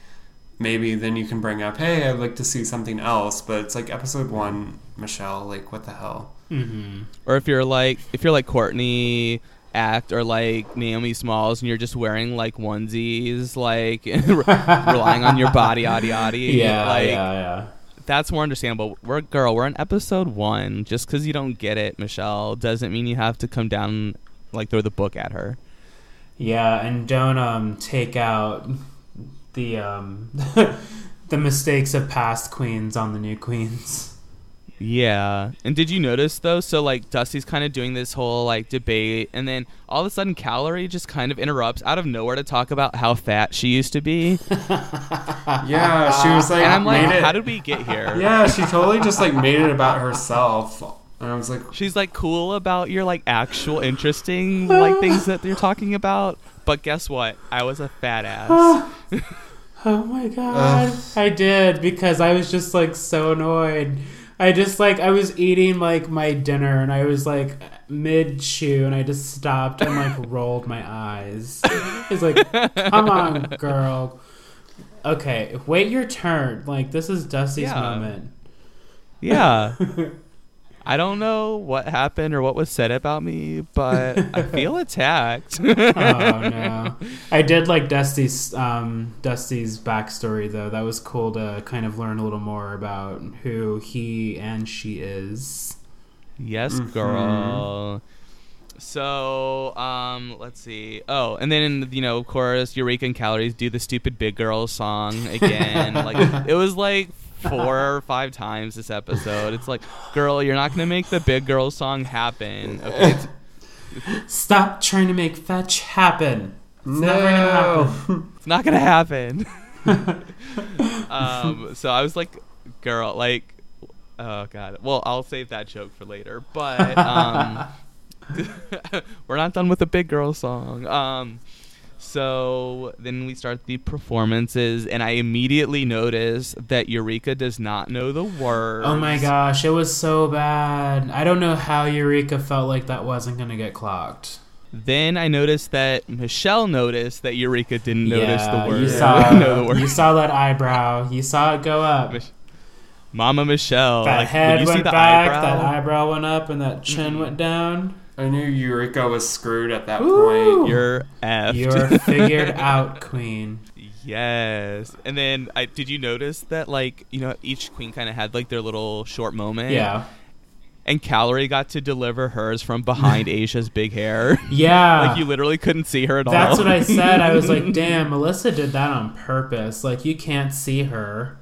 maybe then you can bring up, hey, I'd like to see something else. But it's like episode one, Michelle, like what the hell? hmm or if you're like if you're like Courtney Act or like Naomi Smalls and you're just wearing like onesies, like (laughs) relying on your body, yada yada. (laughs) Yeah, like yeah, yeah. that's more understandable. We're girl, we're in episode one. Just because you don't get it, Michelle, doesn't mean you have to come down like throw the book at her. Yeah, and don't um take out the um (laughs) the mistakes of past queens on the new queens. Yeah. And did you notice though? So like Dusty's kind of doing this whole like debate, and then all of a sudden Kalorie just kind of interrupts out of nowhere to talk about how fat she used to be. (laughs) Yeah, she was like, and I'm like, made it. how did we get here? (laughs) yeah, she totally just like made it about herself, and I was like, She's like cool about your like actual (sighs) interesting like things that you're talking about. But guess what? I was a fat ass. (sighs) Oh (laughs) my god. I did because I was just like so annoyed. I just like I was eating like my dinner and I was like mid chew and I just stopped and like (laughs) rolled my eyes. It's like, come on, girl. Okay, wait your turn. Like this is Dusty's Yeah. moment. Yeah. (laughs) I don't know what happened or what was said about me, but I (laughs) feel attacked. Oh no. (laughs) I did like Dusty's um Dusty's backstory though. That was cool to kind of learn a little more about who he and she is. Yes, Mhm. girl. So, um, let's see. Oh, and then you know, of course, Eureka and Calories do the stupid big girl song again. like (laughs) it was like four or five times this episode. It's like, girl, you're not gonna make the big girl song happen. Okay, Stop trying to make fetch happen. It's never gonna no. happen. (laughs) it's not gonna happen. (laughs) um, so I was like, girl, like, oh god. Well, I'll save that joke for later. But um, (laughs) we're not done with the big girl song. Um, so then we start the performances, and I immediately notice that Eureka does not know the words. Oh my gosh, it was so bad. I don't know how Eureka felt like that wasn't gonna get clocked. Then I noticed that Michelle noticed that Eureka didn't notice the yeah, words. you saw (laughs) know the words. you saw that eyebrow. You saw it go up. Mich- Mama Michelle. that like, head you see went the back, eyebrow, that eyebrow went up, and that chin Mhm. went down. I knew Eureka was screwed at that Ooh. point. you're effed. You're figured (laughs) out, queen. Yes. And then I did you notice that like, you know, each queen kind of had like their little short moment. Yeah. And Kalorie got to deliver hers from behind (laughs) Asia's big hair. Yeah. (laughs) like you literally couldn't see her at all. That's what I said. I was like, damn, Melissa did that on purpose. Like, you can't see her.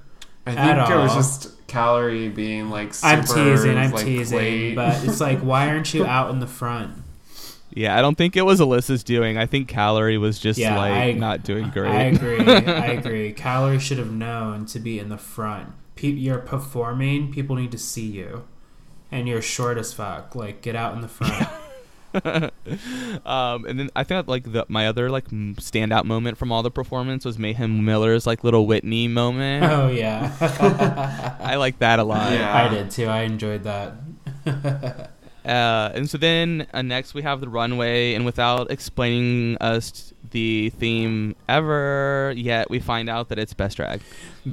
I At think it was just Kalorie being like super, I'm teasing, I'm like, teasing. late. But it's like, (laughs) why aren't you out in the front? Yeah, I don't think it was Alyssa's doing. I think Kalorie was just Yeah, like I- not doing great. I agree. (laughs) I agree. Kalorie should have known to be in the front. Pe- you're performing, people need to see you. And you're short as fuck. Like, get out in the front. (laughs) (laughs) um, and then I think like the, my other like m- standout moment from all the performance was Mayhem Miller's like little Whitney moment. oh, yeah. (laughs) I like that a lot. Yeah. I did too. I enjoyed that. (laughs) Uh, and so then uh, next we have the runway, and without explaining us the theme ever yet, we find out that it's best drag.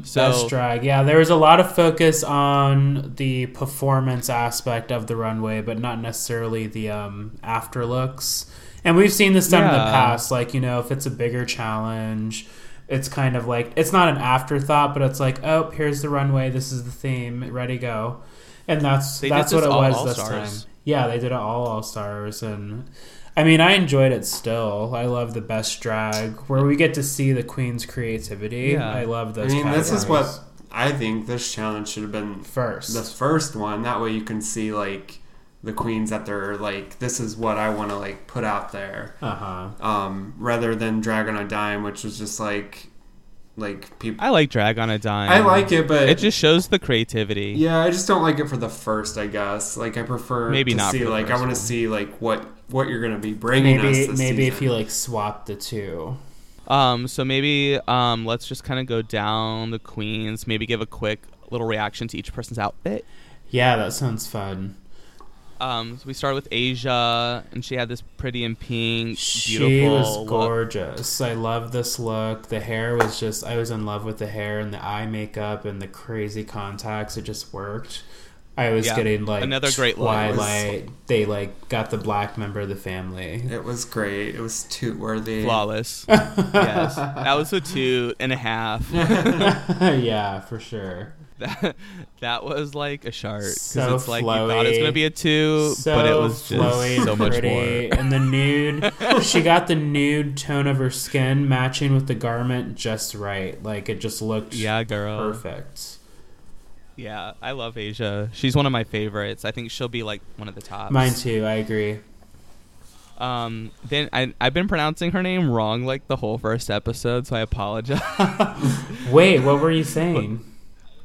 So Best drag. Yeah, there was a lot of focus on the performance aspect of the runway, but not necessarily the um, after looks. And we've seen this done in the past. Like, you know, if it's a bigger challenge, it's kind of like, it's not an afterthought, but it's like, oh, here's the runway. This is the theme. Ready, go. And that's They that's what it all was All-Stars. this time. Yeah, they did it all All Stars. And I mean, I enjoyed it still. I love the best drag where we get to see the queen's creativity. Yeah. I love those. I those. mean, this is what I think this challenge should have been first. the first one. That way you can see like the queens that they're like, this is what I want to like put out there, Uh huh. um, rather than Drag on a Dime, which was just like, like people. I like drag on a dime. I like it, but It just shows the creativity. Yeah, I just don't like it for the first. I guess like I prefer Maybe to not see like I want to see like what what you're gonna be bringing us. Maybe This maybe if you like swap the two. Um, so maybe um, let's just kind of go down the queens. Maybe give a quick little reaction to each person's outfit. Yeah, that sounds fun. Um, so we started with Asia, and she had this pretty and pink, She beautiful. was look. gorgeous. I love this look. The hair was just I was in love with the hair and the eye makeup and the crazy contacts. It just worked. I was Yeah, getting like another great look. Twilight. They like got the black member of the family. it was great. It was toot worthy. Flawless. (laughs) yes, that was a two and a half. (laughs) yeah, for sure. (laughs) that, that was like a chart because So it's like you thought it was gonna be a two, so but it was just so much pretty. more. And the nude, (laughs) she got the nude tone of her skin matching with the garment just right. Like it just looked Yeah, girl. perfect. Yeah, I love Asia. She's one of my favorites. I think she'll be like one of the tops. Mine too. I agree. Um, then I I've been pronouncing her name wrong like the whole first episode, so I apologize. (laughs) Wait, what were you saying?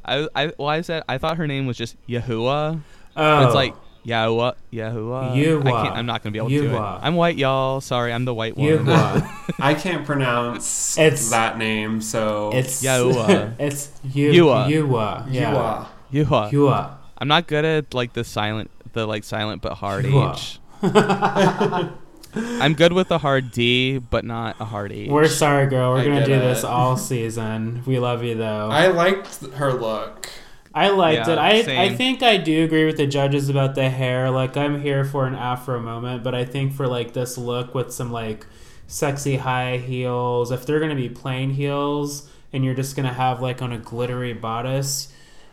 I I well I said I thought her name was just Yahuwah. Oh, It's like Yahuwah Yahuwah. Yuwa. I can't. I'm not gonna be able to do it. I'm white, y'all. Sorry, I'm the white one. Yuhua. (laughs) I can't pronounce It's- that name, so it's Yahuwah. (laughs) it's you. Yua. Yua. Yeah. Yua. I'm not good at like the silent, the like silent but hard Yuwa. H. (laughs) I'm good with a hard D, but not a hard H. We're sorry, girl. We're I gonna get do this all season. We love you though. I liked her look. I liked Yeah, it. I I think I do agree with the judges about the hair. Like I'm here for an afro moment, but I think for like this look with some like sexy high heels, if they're gonna be plain heels and you're just gonna have like on a glittery bodice,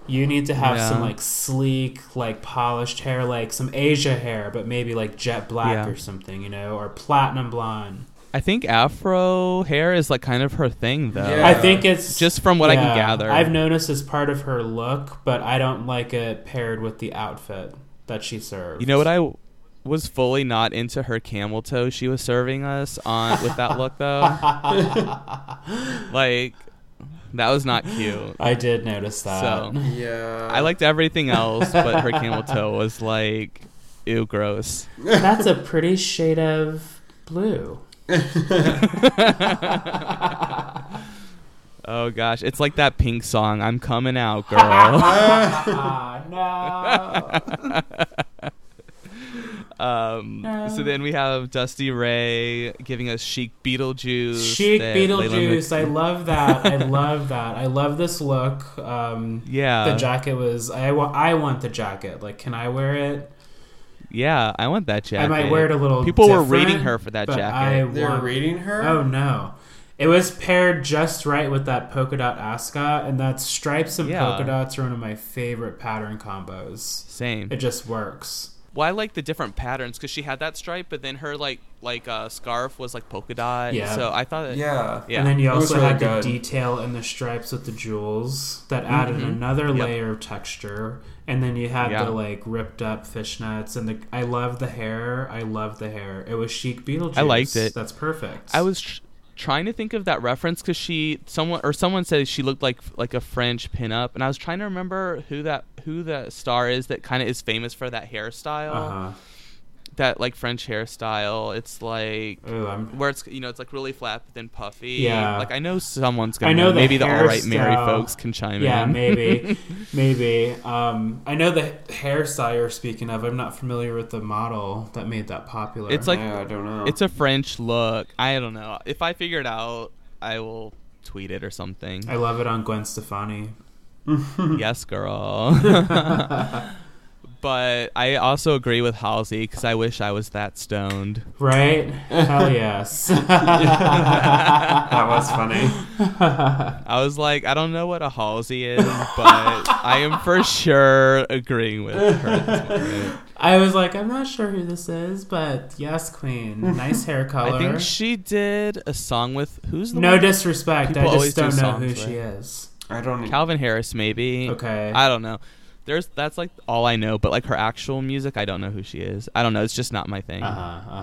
you need to have some like sleek, like polished hair, like some Asia hair, but maybe like jet black Yeah. or something, you know, or platinum blonde. I think Afro hair is like kind of her thing, though. Yeah. I think it's Just from what I can gather. I've noticed as part of her look, but I don't like it paired with the outfit that she serves. You know what I was fully not into her camel toe she was serving us on with that look though. (laughs) like that was not cute. I did notice that. So Yeah. I liked everything (laughs) else, but her camel toe was like, ew, gross. That's a pretty shade of blue. (laughs) Oh gosh, it's like that pink song. I'm coming out, girl. (laughs) ah, no. Um, No. so then we have Dusty Ray giving us chic Beetlejuice. Chic Beetlejuice. Mc- I love that. I (laughs) love that. I love this look. Um, yeah, the jacket was. I, wa- I want the jacket. Like, can I wear it? yeah. I want that jacket. I might wear it a little. People were different, rating her for that but jacket. I They were want- reading her? Oh no. It was paired just right with that polka dot ascot, and that stripes and Yeah. polka dots are one of my favorite pattern combos. Same. It just works. Well, I like the different patterns because she had that stripe, but then her like like uh, scarf was like polka dot. Yeah. So I thought, that, Yeah. yeah, And then you also really had good. the detail in the stripes with the jewels that added Mhm. another Yep. layer of texture. And then you had Yeah. the like ripped up fishnets and the I love the hair. I love the hair. It was chic Beetlejuice. I liked it. That's perfect. I was tr- trying to think of that reference because she someone or someone said she looked like like a French pinup, and I was trying to remember who that who that star is that kind of is famous for that hairstyle, uh-huh. That like French hairstyle. It's like Ooh, where it's you know it's like really flat but then puffy. Yeah. like I know someone's gonna I know the maybe the all right Mary folks can chime Yeah, in. Yeah, maybe, (laughs) maybe. Um, I know the hairstyle you're speaking of. I'm not familiar with the model that made that popular. It's like- yeah, I don't know. It's a French look. I don't know. If I figure it out, I will tweet it or something. I love it on Gwen Stefani. (laughs) yes, girl. (laughs) but I also agree with Halsey because I wish I was that stoned. Right? Hell (laughs) yes. (laughs) that was funny. I was like, I don't know what a Halsey is, but I am for (laughs) sure agreeing with her. at this moment. I was like, I'm not sure who this is, but yes, Queen. Nice hair color. I think she did a song with who's the no one? disrespect. People I just do don't know who songs, she is. I don't Calvin Harris, maybe. Okay. I don't know. There's that's like all I know, but like her actual music, I don't know who she is. I don't know. It's just not my thing. Uh huh. Uh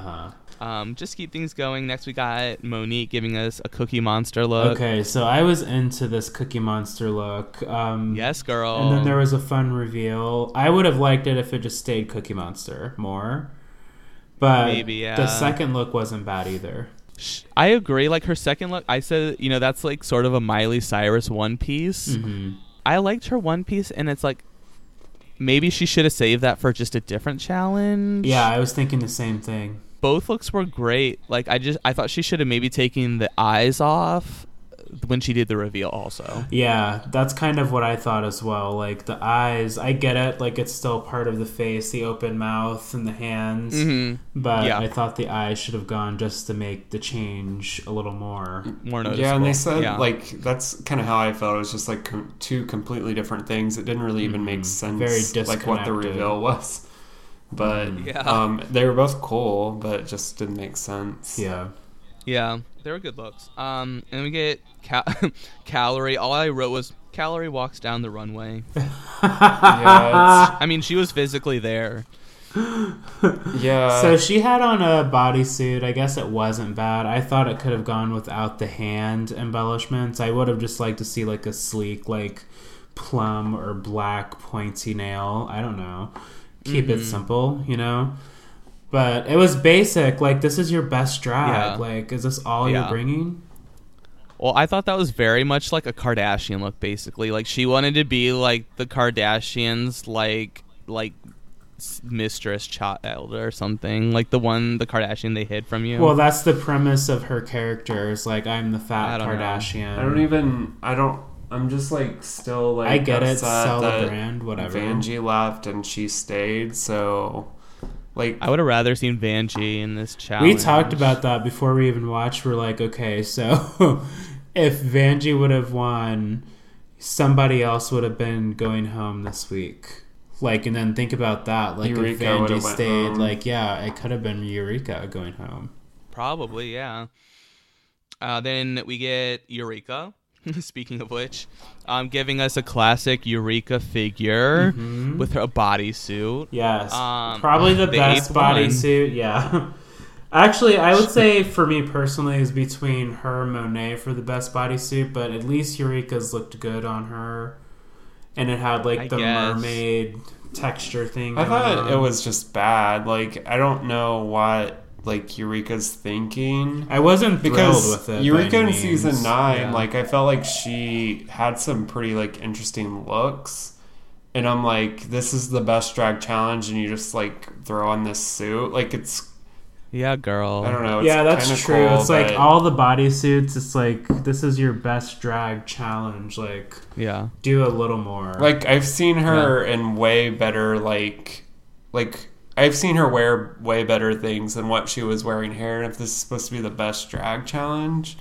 huh. Um, just keep things going. Next, we got Monique giving us a Cookie Monster look. Okay, so I was into this Cookie Monster look. Um, Yes, girl. And then there was a fun reveal. I would have liked it if it just stayed Cookie Monster more. But Maybe, yeah. the second look wasn't bad either. I agree. Like her second look, I said, you know, that's like sort of a Miley Cyrus one piece. hmm I liked her one piece, and it's like maybe she should have saved that for just a different challenge. Yeah, I was thinking the same thing. both looks were great. Like I just I thought she should have maybe taken the eyes off when she did the reveal. Also, Yeah, that's kind of what I thought as well. Like the eyes, I get it. Like it's still part of the face, the open mouth and the hands. mm-hmm. But Yeah. I thought the eyes should have gone just to make the change a little more. more noticeable. Yeah, and they said Yeah. like that's kind of how I felt. It was just like com- two completely different things. It didn't really even make Mhm. sense. Very like what the reveal was. But. Yeah. um, they were both cool, but it just didn't make sense. Yeah. Yeah, they were good looks. Um, and we get cal- (laughs) Kalorie. All I wrote was Kalorie walks down the runway. (laughs) yeah, (laughs) I mean, she was physically there. yeah. So she had on a bodysuit. I guess it wasn't bad. I thought it could have gone without the hand embellishments. I would have just liked to see like a sleek, like plum or black pointy nail. I don't know. Keep it Mhm. simple, you know. But it was basic. Like this is your best drag. Yeah. Like is this all you're bringing? Well, I thought that was very much like a Kardashian look, basically. Like she wanted to be like the Kardashians, like like mistress child or something, like the one the Kardashian they hid from you. Well, that's the premise of her character. Is like I'm the fat don't know. Kardashian. I don't even. I don't. I'm just like still like. I get it. Sell the brand, whatever. Vanjie left and she stayed. So, like, I would have rather seen Vanjie in this challenge. We talked about that before we even watched. We're like, okay, so (laughs) if Vanjie would have won, somebody else would have been going home this week. Like, and then think about that. Like, if Eureka would've Vanjie stayed, like, yeah, it could have been Eureka going home. Probably, yeah. Uh, then we get Eureka. (laughs) Speaking of which, um, giving us a classic Eureka figure Mhm. with a bodysuit. Yes, Um, probably the, the best bodysuit. Yeah. (laughs) Actually, I would say for me personally is between her and Monet for the best bodysuit, but at least Eureka's looked good on her, and it had like I the guess. mermaid texture thing. I thought on. it was just bad. Like, I don't know what like Eureka's thinking. I wasn't thrilled because with it. Eureka in season nine, Yeah. like I felt like she had some pretty like interesting looks, and I'm like, this is the best drag challenge, and you just like throw on this suit, like it's Yeah, girl. I don't know, it's yeah, that's true. cool, it's like all the bodysuits. It's like this is your best drag challenge. Like Yeah. do a little more. Like I've seen her in way better like like I've seen her wear way better things than what she was wearing here and if this is supposed to be the best drag challenge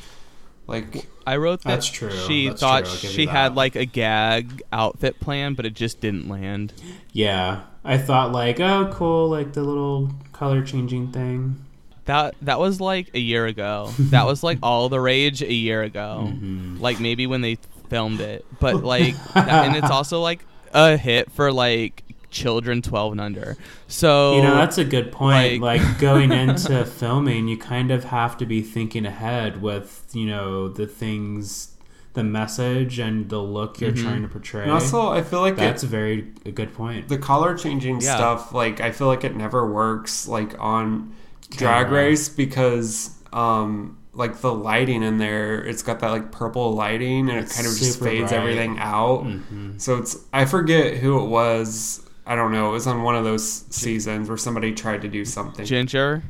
like I wrote that That's true. she That's thought true. I'll give you she had like a gag outfit plan, but it just didn't land. yeah, I thought like oh cool, like the little color changing thing. That that was like a year ago. (laughs) that was like all the rage a year ago. Mhm. Like maybe when they filmed it, but like, that- (laughs) and it's also like a hit for like children 12 and under. So You know, that's a good point. like- Like, going (laughs) into filming, you kind of have to be thinking ahead with, you know, the things, the message and the look you're Mhm. trying to portray. and also I feel like That's it, a very a good point. the color changing Yeah. stuff like I feel like it never works like on drag Camera. race because um like the lighting in there it's got that like purple lighting and it kind of just fades bright. everything out hmm So it's I forget who it was. I don't know. It was on one of those seasons where somebody tried to do something. Ginger.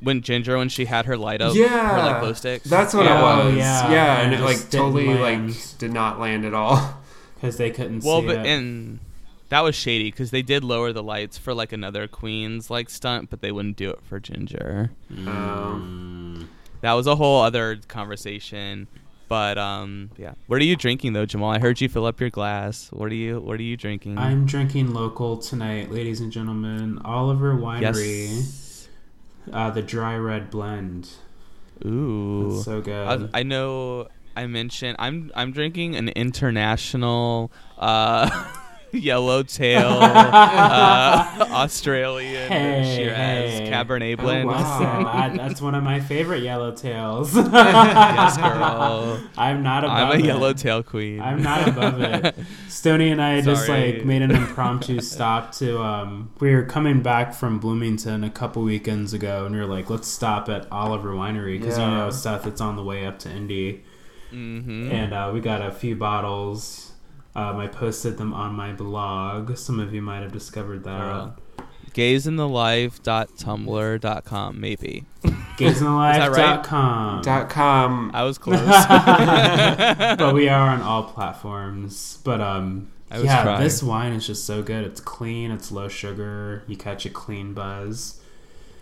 When Ginger, when she had her light up, yeah, her like glow sticks. That's what Oh, it was. yeah, Yeah, and and it it like totally land. like did not land at all. (laughs) Because they couldn't well, see but it. and that was shady because they did lower the lights for like another Queen's like stunt, but they wouldn't do it for Ginger. Mm. That was a whole other conversation. But um, yeah. What are you drinking though, Jamal? I heard you fill up your glass. What are you What are you drinking? I'm drinking local tonight, ladies and gentlemen. Oliver Winery, yes. uh, the dry red blend. Ooh. It's so good. I, I know. I mentioned I'm I'm drinking an international uh, (laughs) (laughs) yellowtail (laughs) uh, Australian Hey, Shiraz hey. Cabernet Oh, blend. wow. Listen, (laughs) I, that's one of my favorite yellowtails. yes, girl. I'm not above I'm a it. yellowtail queen. I'm not above it. Stony and I just like made an impromptu stop to. Um, we were coming back from Bloomington a couple weekends ago, and we were like, let's stop at Oliver Winery because you know Seth, it's on the way up to Indy, hmm and uh, we got a few bottles. Um, I posted them on my blog. Some of you might have discovered that. Girl. Gazeinthelife.tumblr.com, maybe. (laughs) GazeInTheLife.com. Dot com. I was close. (laughs) but we are on all platforms. But um, I was yeah, trying. this wine is just so good. It's clean. It's low sugar. You catch a clean buzz.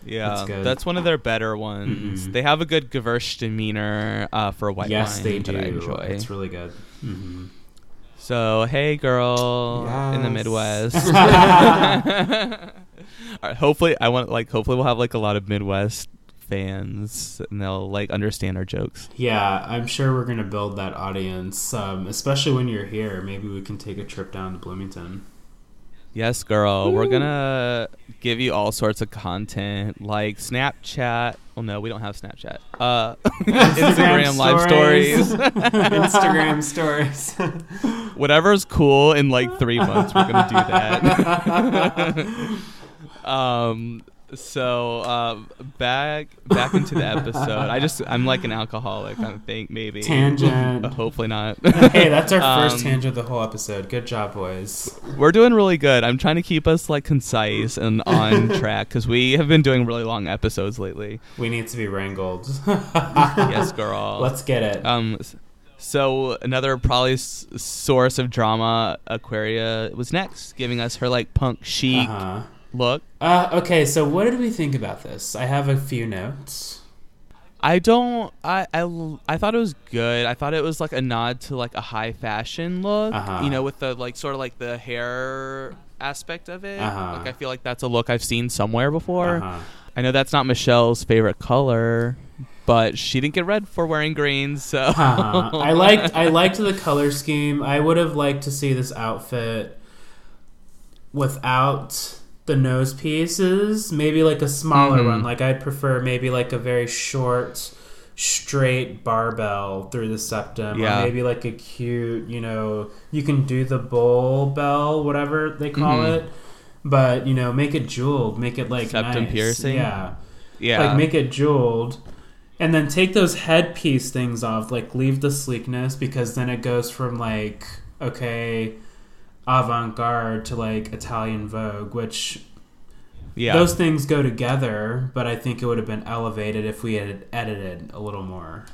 Yeah, That's that's, one of their better ones. Mhm. They have a good Gewürztraminer uh, for white yes, wine they that do. I enjoy. It's really good. hmm So, hey, girl in the Midwest. (laughs) (laughs) All right, hopefully, I want like hopefully we'll have like a lot of Midwest fans and they'll like understand our jokes. Yeah, I'm sure we're gonna build that audience, um, especially when you're here. Maybe we can take a trip down to Bloomington. Yes, girl. We're gonna give you all sorts of content like Snapchat. Oh no, we don't have Snapchat. Uh, (laughs) Instagram live stories. Instagram (laughs) stories. Whatever's cool in like three months, we're gonna do that. (laughs) um. So um, back back into the episode. I just I'm like an alcoholic. I think maybe Tangent. Uh, (laughs) hopefully not. (laughs) hey, that's our first Um, tangent of the whole episode. Good job, boys. We're doing really good. I'm trying to keep us like concise and on (laughs) track because we have been doing really long episodes lately. We need to be wrangled. yes, girl. Let's get it. Um, so another probably s- source of drama, Aquaria was next, giving us her like punk chic Uh-huh. Look. Uh, okay, so what did we think about this? I have a few notes. I don't. I, I, I thought it was good. I thought it was like a nod to like a high fashion look. Uh-huh. You know, with the like sort of like the hair aspect of it. Uh-huh. Like I feel like that's a look I've seen somewhere before. Uh-huh. I know that's not Michelle's favorite color, but she didn't get red for wearing green, so (laughs) Uh-huh. I liked I (laughs) liked the color scheme. I would have liked to see this outfit without the nose pieces, maybe like a smaller Mhm. one. Like I'd prefer maybe like a very short straight barbell through the septum Yeah. or maybe like a cute, you know, you can do the bowl bell, whatever they call Mhm. it. But, you know, make it jeweled, make it like Septum nice. piercing? Yeah yeah. like make it jeweled and then take those headpiece things off like leave the sleekness because then it goes from like okay avant-garde to like italian vogue which yeah. those things go together but i think it would have been elevated if we had edited a little more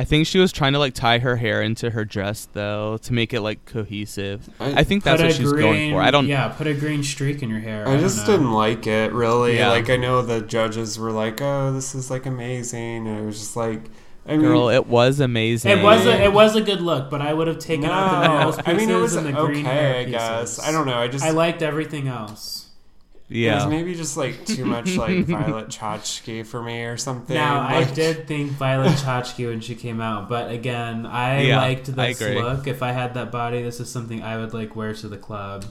I think she was trying to like tie her hair into her dress though to make it like cohesive. I- I think that's what a she's going for. I don't. yeah put a green streak in your hair I don't just didn't like it really. Yeah. Like I know the judges were like, "Oh, this is like amazing," and it was just like, I mean, Girl, it was amazing. it was a, it was a good look, but I would have taken no, out the nose pieces I mean it was and the okay. green hair I guess. I don't know. I just I liked everything else. Yeah, it was maybe just like too much like (laughs) Violet Chachki for me or something. Now I did think Violet Chachki when she came out, but again, I Yeah, liked this agree. look. If I had that body, this is something I would like wear to the club.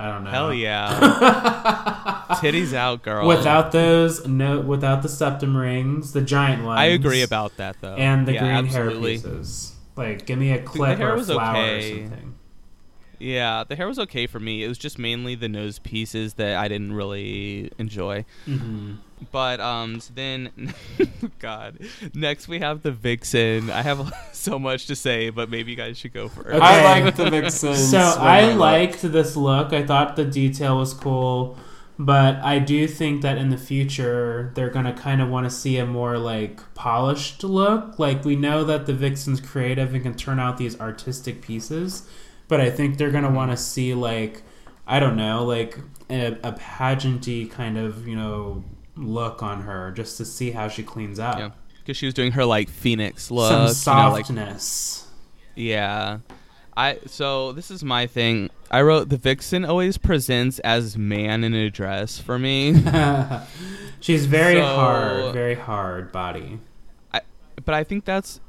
I don't know. Hell yeah. (laughs) Titties out, girl. Without those, no, without the septum rings, the giant ones. I agree about that though. and the Yeah, green absolutely. hair pieces. Like, give me a clip or a flower okay. or something. Yeah, the hair was okay for me. It was just mainly the nose pieces that I didn't really enjoy. hmm But um, so then, (laughs) God, next we have the Vixen. I have (laughs) so much to say, but maybe you guys should go first. Okay. I liked the Vixen. So I liked this look. I thought the detail was cool, but I do think that in the future they're gonna kind of want to see a more like polished look. Like we know that the Vixen's creative and can turn out these artistic pieces, but I think they're gonna want to see like I don't know, like a, a pageanty kind of you know look on her just to see how she cleans up. Yeah, because she was doing her like Phoenix look. Some you know, like softness. Yeah. I so this is my thing. I wrote the vixen always presents as man in a dress for me, (laughs) She's very So- hard, very hard body. I, but I think that's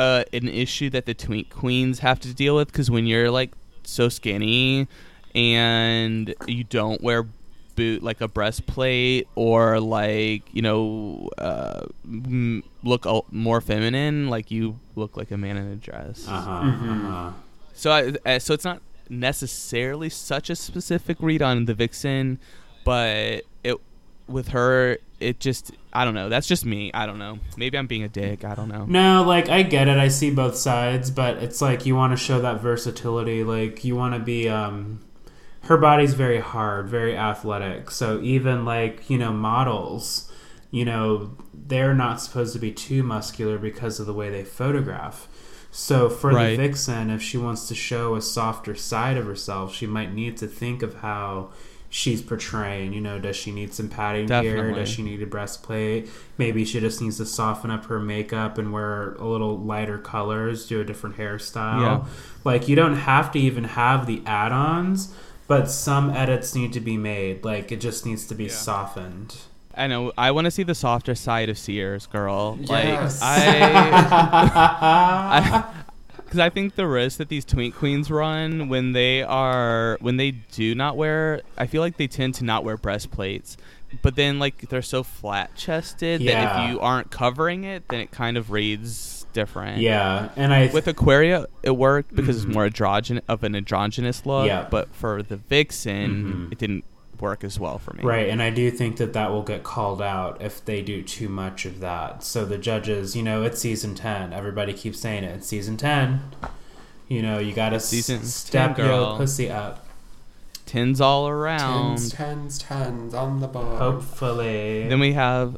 uh, an issue that the twink queens have to deal with because when you're like so skinny and you don't wear boot like a breastplate or like you know uh, m- look a- more feminine, like you look like a man in a dress. Uh huh. Mhm. Uh-huh. So I, uh, so it's not necessarily such a specific read on the vixen, but it with her it just I don't know. That's just me. I don't know. Maybe I'm being a dick. I don't know. No, like I get it. I see both sides, but it's like you want to show that versatility. Like you want to be. um Her body's very hard, very athletic. So even like you know models, you know they're not supposed to be too muscular because of the way they photograph. So for Right. the vixen, if she wants to show a softer side of herself, she might need to think of how she's portraying. You know, does she need some padding here? Does she need a breastplate? Maybe she just needs to soften up her makeup and wear a little lighter colors, do a different hairstyle. Yeah. Like you don't have to even have the add-ons, but some edits need to be made. Like it just needs to be Yeah. softened. I know. I want to see the softer side of Sears, girl. Yes. Like I, (laughs) because I, think the risk that these twink queens run when they are when they do not wear, I feel like they tend to not wear breastplates. But then, like they're so flat chested that if you aren't covering it, then it kind of reads different. Yeah, and I With Aquaria, it worked because Mhm. it's more androgyn- of an androgynous look. Yeah. But for the Vixen, Mhm. it didn't work as well for me. Right, and I do think that that will get called out if they do too much of that. So the judges, you know, it's season 10. Everybody keeps saying it. It's season 10. You know, you got to Season step your girl. pussy up. Tins all around. Tens, tens, tens on the board. Hopefully. Then we have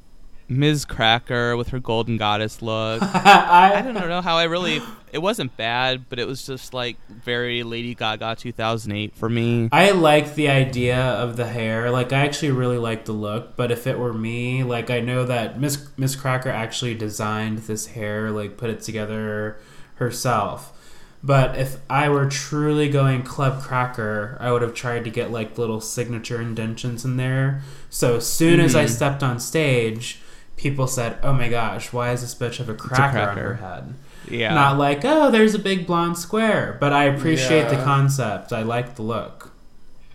Miz Cracker with her golden goddess look. (laughs) I I don't know how I really. It wasn't bad, but it was just like very Lady Gaga 2008 for me. I like the idea of the hair. Like I actually really like the look, but if it were me, like I know that Miss Miss Cracker actually designed this hair, like put it together herself. But if I were truly going Club Cracker, I would have tried to get like little signature indentions in there. So as soon as I Mhm. stepped on stage, people said, "Oh my gosh, why is this bitch have a cracker, on cracker. her head?" Yeah. Not like, "Oh, there's a big blonde square." But I appreciate the concept. I like the look.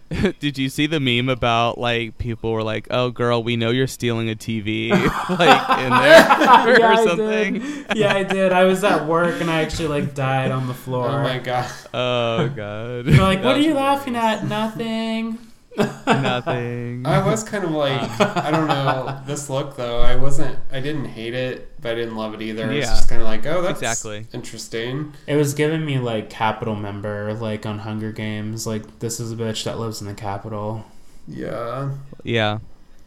(laughs) Did you see the meme about like people were like, "Oh, girl, we know you're stealing a TV," (laughs) like in (laughs) there Yeah, or I something? did. Yeah, I did. I was at work and I actually like died on the floor. Oh my god. Oh god. They're like, "What are That's you laughing at? Nothing." (laughs) Nothing. I was kind of like, I don't know, (laughs) this look though. I wasn't, I didn't hate it, but I didn't love it either. It's Yeah. just kind of like, oh, that's Exactly. interesting. It was giving me like Capitol member, like on Hunger Games. Like this is a bitch that lives in the Capitol. Yeah. Yeah.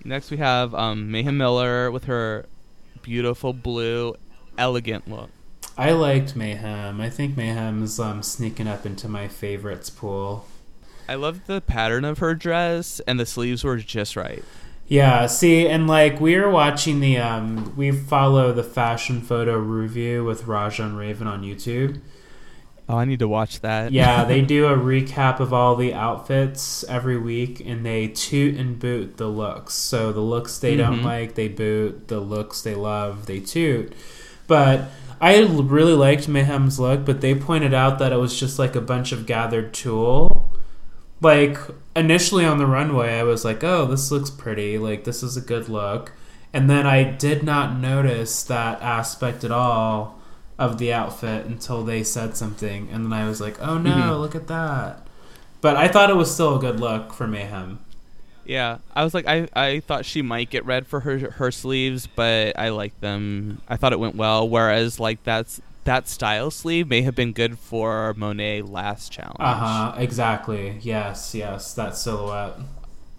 Next we have um, Mayhem Miller with her beautiful blue, elegant look. I liked Mayhem. I think Mayhem's um, sneaking up into my favorites pool. I love the pattern of her dress, and the sleeves were just right. Yeah, see, and like we are watching the um we follow the fashion photo review with Raja and Raven on YouTube. Oh, I need to watch that. Yeah, (laughs) they do a recap of all the outfits every week and they toot and boot the looks. So the looks they don't Mhm. like, they boot. The looks they love, they toot. But I really liked Mayhem's look, but they pointed out that it was just like a bunch of gathered tulle. Like initially on the runway, I was like, "Oh, this looks pretty. Like this is a good look." And then I did not notice that aspect at all of the outfit until they said something, and then I was like, "Oh no, Mhm. look at that!" But I thought it was still a good look for Mayhem. Yeah, I was like, I, I thought she might get red for her her sleeves, but I like them. I thought it went well. Whereas like that's that style sleeve may have been good for Monet last challenge. Uh huh. Exactly. Yes. Yes. That silhouette.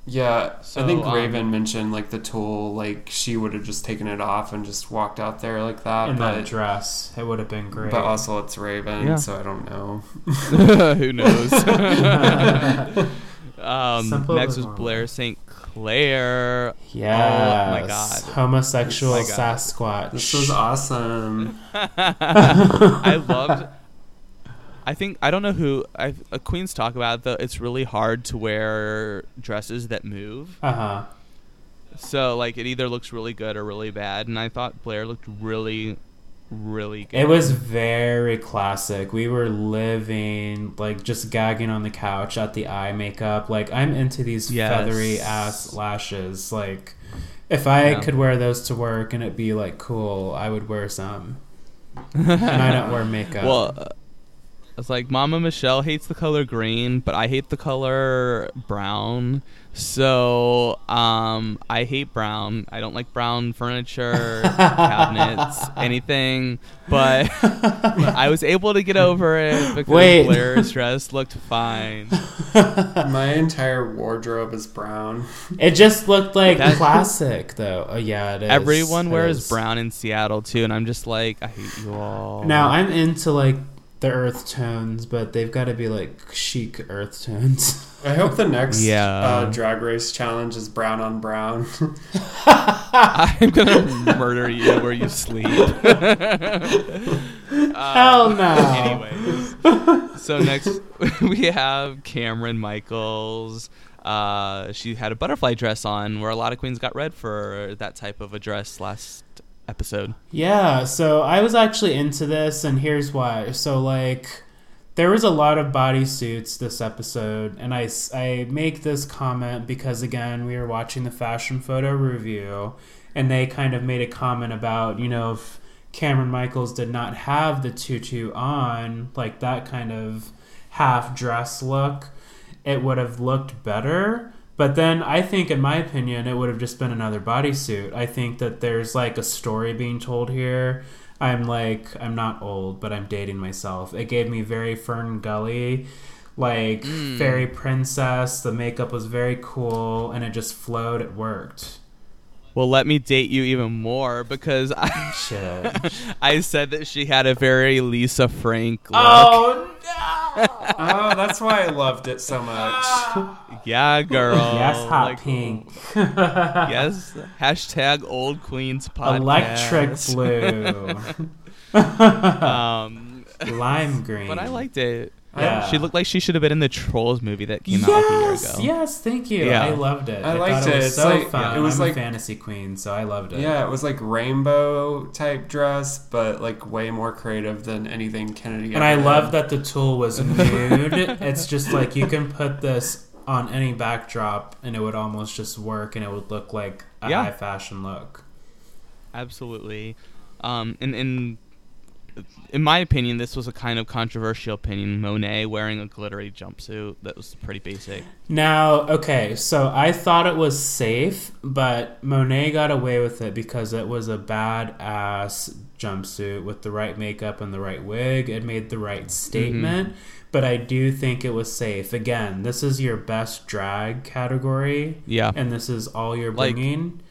Yeah, So, I think um, Raven mentioned like the tulle, like she would have just taken it off and just walked out there like that. In that but, dress, it would have been great. but also it's Raven, Yeah. so I don't know. (laughs) Who knows? (laughs) (laughs) um, Simple next was. Blair St. Clair. yes. Oh my God. Homosexual Oh my God. Sasquatch. This was awesome. (laughs) I (laughs) loved. I think I don't know who I uh, queens talk about though. It's really hard to wear dresses that move. Uh huh. So like it either looks really good or really bad. And I thought Blair looked really, really good. It was very classic. We were living like just gagging on the couch at the eye makeup. Like I'm into these Yes. feathery ass lashes. Like if I Yeah. could wear those to work and it'd be like cool, I would wear some. (laughs) and I don't wear makeup. Well, uh, it's like Mama Michelle hates the color green, but I hate the color brown. So, um, I hate brown. I don't like brown furniture, (laughs) cabinets, anything. But I was able to get over it because Wait. Blair's dress looked fine. (laughs) My entire wardrobe is brown. it just looked like That- classic though. Oh yeah, it is. Everyone It wears is. brown in Seattle too, and I'm just like, I hate you all. Now I'm into like the earth tones, but they've got to be like chic earth tones. (laughs) I hope the next Yeah. uh, drag race challenge is brown on brown. (laughs) I'm gonna murder you where you sleep. Um, (laughs) Hell no. Anyways, so next we have Cameron Michaels. uh, she had a butterfly dress on, where a lot of queens got red for that type of a dress last episode. Yeah, so I was actually into this, and here's why. So, like, there was a lot of bodysuits this episode, and I, I make this comment because, again, we were watching the fashion photo review, and they kind of made a comment about, you know, if Cameron Michaels did not have the tutu on, like that kind of half dress look, it would have looked better. But then I think, in my opinion, it would have just been another bodysuit. I think that there's like a story being told here. I'm like, I'm not old, but I'm dating myself. It gave me very FernGully, like Mm. fairy princess. The makeup was very cool, and it just flowed. It worked. Well, let me date you even more because I, Shit. (laughs) I said that she had a very Lisa Frank look. oh no! (laughs) Oh, that's why I loved it so much. Yeah, girl. yes, hot Like, pink. yes. Hashtag old queens podcast. Electric (laughs) blue. Um, Lime green. but I liked it. Yeah. She looked like she should have been in the Trolls movie that came out like a year Yes, ago. yes, thank you. Yeah. I loved it. I I, liked thought it it. was It's so like- fun. it was I'm like- a fantasy queen, so I loved it. Yeah, it was like rainbow type dress, but like way more creative than anything Kennedy. And I ever love that the tulle was nude. it's just (laughs) like you can put this on any backdrop and it would almost just work and it would look like a Yeah. high fashion look. Absolutely. Um, and in in my opinion, this was a kind of controversial opinion. Monet wearing a glittery jumpsuit that was pretty basic. Now, okay, so I thought it was safe, but Monet got away with it because it was a badass jumpsuit with the right makeup and the right wig. It made the right mm-hmm. statement, but I do think it was safe. Again, this is your best drag category, Yeah. and this is all you're Like, bringing.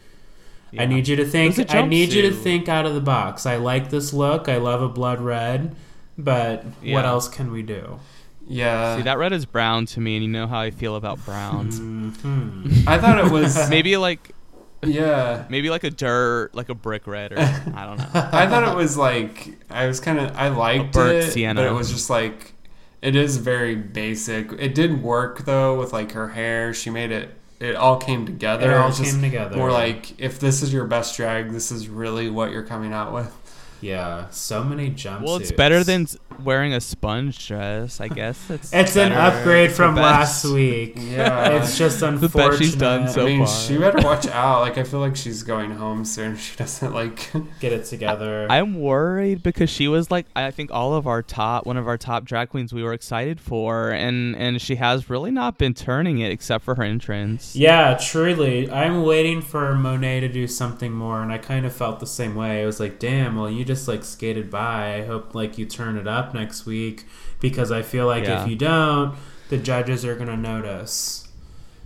Yeah. I need you to think. It was a I need you to think out of the box. I like this look. I love a blood red, but what else can we do? Yeah, See, that red is brown to me, and you know how I feel about browns. hmm I thought it was. (laughs) maybe like yeah, maybe like a dirt, like a brick red, or (laughs) I don't know. I thought it was like I was kind of I liked burnt it, sienna. but it was just like it is very basic. It did work though with like her hair. She made it. It all came together. It all just came together. More like if this is your best drag, this is really what you're coming out with. Yeah, so many jumpsuits. Well, it's better than wearing a sponge dress, I guess. It's (laughs) It's an upgrade It's from last week. Yeah. (laughs) It's just (laughs) The unfortunate. best she's done so I mean, far. she better watch out. Like I feel like she's going home soon. She doesn't like. Get it together. I'm worried because she was like I think all of our top one of our top drag queens we were excited for and and she has really not been turning it except for her entrance. yeah, truly. I'm waiting for Monet to do something more, and I kind of felt the same way. I was like, damn, well, you just like skated by. I hope like you turn it up next week because I feel like Yeah. if you don't, the judges are gonna notice.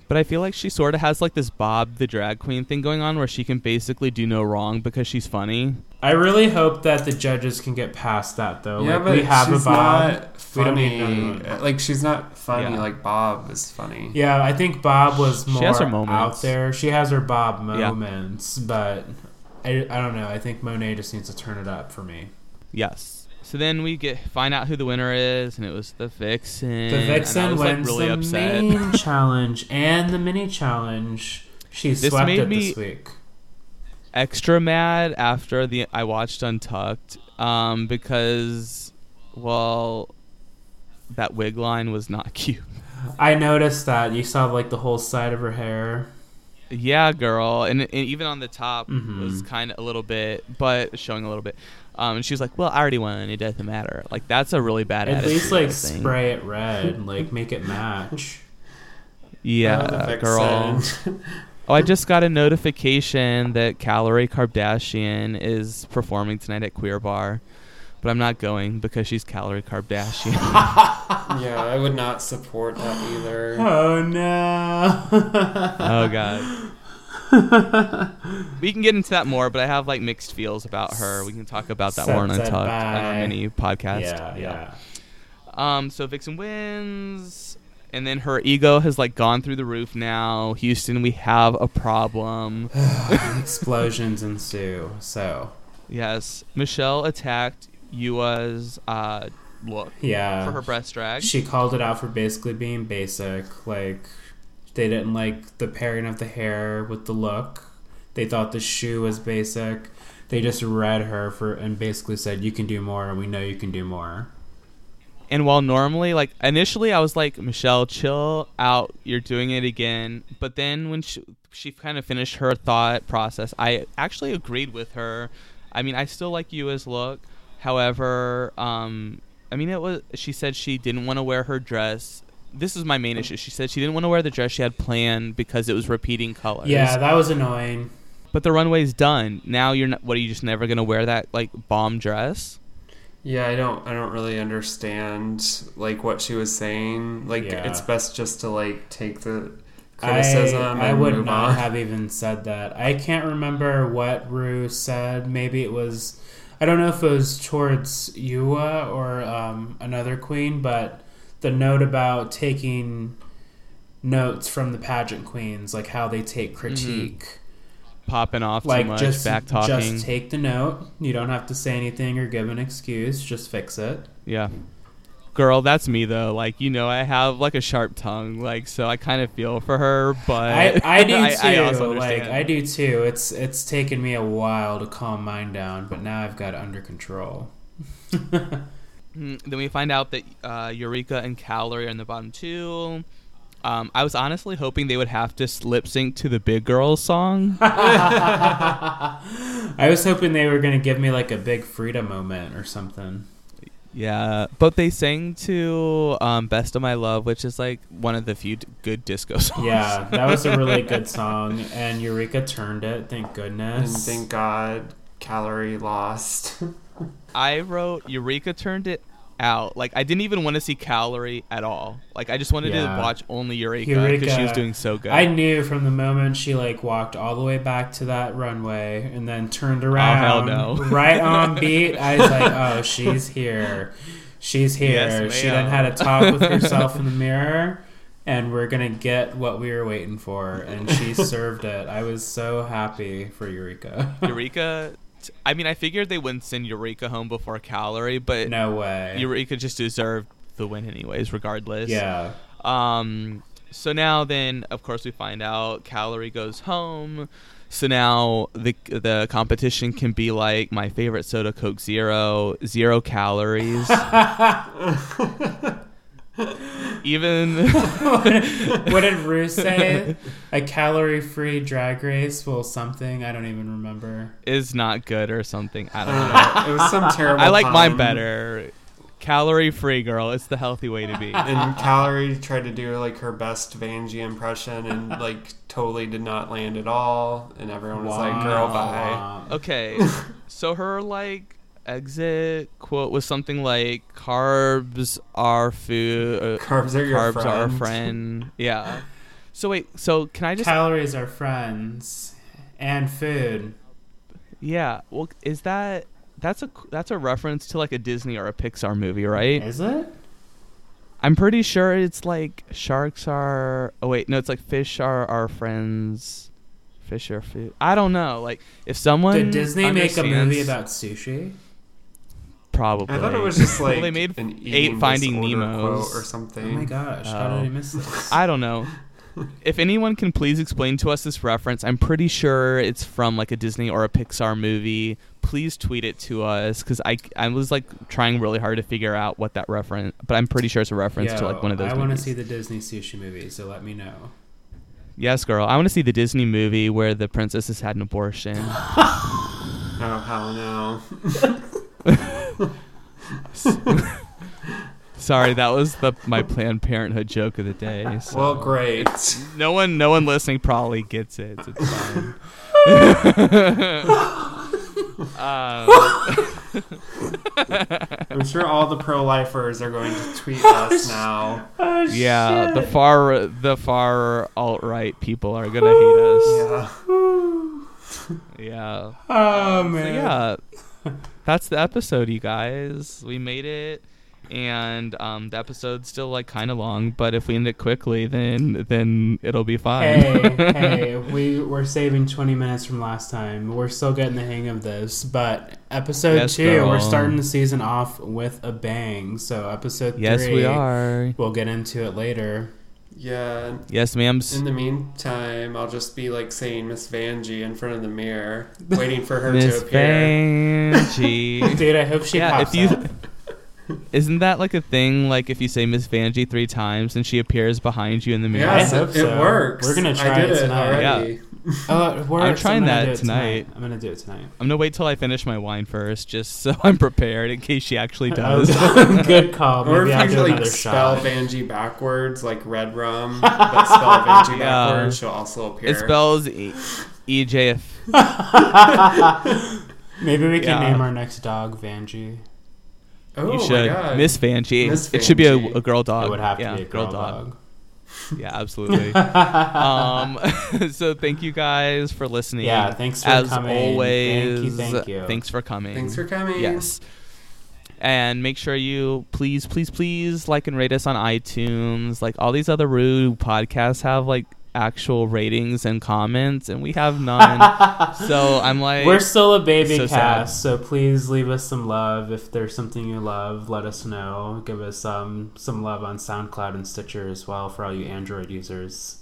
But I feel like she sort of has like this Bob the drag queen thing going on where she can basically do no wrong because she's funny. I really hope that the judges can get past that though. yeah, like, but we have she's a Bob. not We don't need funny. Uh, like she's not funny. Yeah. Like Bob is funny. Yeah, I think Bob was She more has her out there. She has her Bob Yeah. moments, but I, I don't know. I think Monet just needs to turn it up for me. Yes. So then we get find out who the winner is and it was the Vixen. The Vixen was, like, wins really the upset. main (laughs) challenge and the mini challenge. She This swept made it me- this week. extra mad after the I watched Untucked um, because well that wig line was not (laughs) cute. I noticed that you saw like the whole side of her hair. Yeah, girl, and, and even on the top Mhm. was kind of a little bit, but showing a little bit. Um, and she was like, "Well, I already won. It doesn't matter." Like that's a really bad. At least like spray it red, like make it match. Yeah, girl. (laughs) Oh, I just got a notification that Kalorie Kardashian is performing tonight at Queer Bar, but I'm not going because she's Kalorie Kardashian. (laughs) (laughs) yeah, I would not support that either. Oh no! (laughs) oh god. we can get into that more, but I have like mixed feels about her. We can talk about that more on Set that Untucked on our mini podcast. yeah, yeah. Um, so Vixen wins, and then her ego has like gone through the roof now. Houston, we have a problem. (sighs) Explosions ensue. So yes, Michelle attacked Yuhua's uh, look yeah, for her breast drag. she called it out for basically being basic. Like They didn't like the pairing of the hair with the look. They thought the shoe was basic. They just read her for and basically said, "You can do more, and we know you can do more." And while normally, like initially, I was like, Michelle, chill out. You're doing it again. But then when she she kind of finished her thought process, I actually agreed with her. I mean, I still like you as look. However, um, I mean, it was. She said she didn't want to wear her dress. This is my main issue. She said she didn't want to wear the dress she had planned because it was repeating colors. Yeah, that was annoying. But the runway's done. Now you're not. What are you just never gonna wear that like bomb dress? Yeah, I don't I don't really understand like what she was saying. Like Yeah. it's best just to like take the criticism I, I and would move not on. have even said that. I can't remember what Rue said. Maybe it was. I don't know if it was towards Yuhua or um, another queen, but the note about taking notes from the pageant queens, like how they take critique. Popping off Like too much, just back talking. just take the note. You don't have to say anything or give an excuse. Just fix it. Yeah. Girl, that's me though. Like, you know, I have like a sharp tongue, like so I kind of feel for her, but I, I (laughs) do too. I also like. I do too. It's it's taken me a while to calm mine down, but now I've got it under control. (laughs) Mm, Then we find out that uh, Eureka and Kalorie are in the bottom two. Um, I was honestly hoping they would have to lip sync to the Big Girls song. (laughs) I was hoping they were gonna give me like a big Frida moment or something. Yeah, but they sang to um, "Best of My Love," which is like one of the few d- good disco (laughs) songs. Yeah, that was a really (laughs) good song, and Eureka turned it. Thank and goodness. thank God Kalorie lost. (laughs) I wrote Eureka turned it out. Like I didn't even want to see Kalorie at all. Like I just wanted Yeah. to watch only Eureka because she was doing so good. I knew from the moment she like walked all the way back to that runway and then turned oh, around, hell no. right on (laughs) beat. I was like, "Oh, she's here, she's here." Yes, she then had a talk with herself in the mirror, and we're gonna get what we were waiting for, and she (laughs) served it. I was so happy for Eureka. Eureka. I mean, I figured they wouldn't send Eureka home before Kalorie, but no way. Eureka just deserved the win anyways, regardless. yeah. Um. So now, then, of course, we find out Kalorie goes home. So now the the competition can be like my favorite soda, Coke Zero, zero calories. (laughs) Even (laughs) what did Rue say? A calorie-free drag race? Well, something I don't even remember. is not good or something. I don't know. Uh, it was some terrible. I like mine better. Calorie free, girl. It's the healthy way to be. (laughs) And Kalorie tried to do like her best Vanjie impression and like totally did not land at all. And everyone was like, "Girl, bye." Okay, (laughs) so her like exit quote was something like "Carbs are food. Uh, Carbs are your carbs friend. are our friend." (laughs) Yeah. So wait. So can I just? Calories are friends and food. yeah. Well, is that that's a that's a reference to like a Disney or a Pixar movie, right? Is it? I'm pretty sure it's like sharks are. Oh wait, no, it's like fish are our friends. Fish are food. I don't know. Like if someone Did Disney make a movie about sushi? Probably. I thought it was just like Well, they made an eight Finding disorder Nemos. quote or Oh something. my gosh, how Oh. did I miss oh. this? I don't know. (laughs) if anyone can please explain to us this reference, I'm pretty sure it's from like a Disney or a Pixar movie. Please tweet it to us because I I was like trying really hard to figure out what that reference, but I'm pretty sure it's a reference to like one of those. I want to see the Disney sushi movie, so let me know. Yes, girl. I want to see the Disney movie where the princesses had an abortion. (laughs) Oh hell no! (laughs) (laughs) Sorry, that was the my Planned Parenthood joke of the day. so- Well, great. no one, no one listening probably gets it. It's fine. (laughs) um, I'm sure all the pro-lifers are going to tweet (laughs) us now. Oh, yeah, the far, the far alt right people are gonna hate us. Yeah. Yeah. Oh So man. yeah, that's the episode, you guys. We made it, and um, the episode's still like kind of long. But if we end it quickly, then then it'll be fine. Hey, (laughs) hey, we we're saving 20 minutes from last time. We're still getting the hang of this, but episode Yes, 2, we're starting the season off with a bang. So episode 3 yes, we are. We'll get into it later. Yeah. Yes, ma'am. In the meantime, I'll just be like saying Miss Vanjie in front of the mirror, (laughs) waiting for her Miss to appear. Vanjie. (laughs) Dude, I hope she yeah, pops if you up. (laughs) isn't that like a thing? Like if you say Miss Vanjie three times and she appears behind you in the mirror. I Yes, hope it, so. it works. We're gonna try I did it it, tonight. already. Oh, (laughs) Uh, it works. I'm trying gonna that do it tonight. I'm gonna do it tonight. I'm gonna wait till I finish my wine first, just so (laughs) I'm prepared in case she actually (laughs) does. Oh, Good call. Or if I'll you do like spell shot. Vanjie backwards, like red rum, but spell Vanjie Yeah. backwards, she'll also appear. it spells e- EJ. Maybe we can Yeah. name our next dog Vanjie. oh you my should god. Miss Vanjie. Miss It should be a, a girl dog. it would have to yeah, be a girl, dog. Yeah, absolutely. um, (laughs) so thank you guys for listening. Yeah, thanks for As coming. always, Thank you, thank you. Thanks for coming. Thanks for coming. Yes. And make sure you please, please, please like and rate us on iTunes. Like all these other rude podcasts have like actual ratings and comments, and we have (laughs) none. so I'm like, We're still a baby so sad. cast, so please leave us some love. If there's something you love, let us know. Give us um, some love on SoundCloud and Stitcher as well for all you Android users.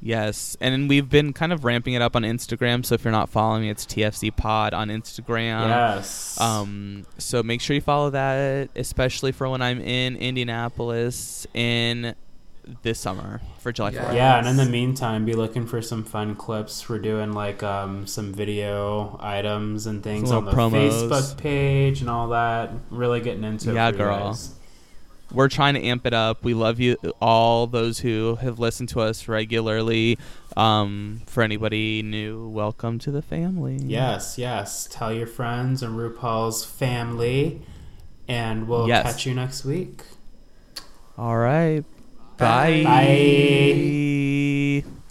yes. And we've been kind of ramping it up on Instagram. So if you're not following, me, it's TFC Pod on Instagram. yes. Um, so make sure you follow that, especially for when I'm in Indianapolis in this summer for July Yeah. 4th. Yeah, and in the meantime, be looking for some fun clips. We're doing like um, some video items and things on the promos. Facebook page and all that. Really getting into it. Yeah, for you girl. guys. We're trying to amp it up. We love you, all those who have listened to us regularly. Um, for anybody new, welcome to the family. Yes, yes. Tell your friends and RuPaul's family, and we'll Yes. catch you next week. All right. Bye. Bye. Bye.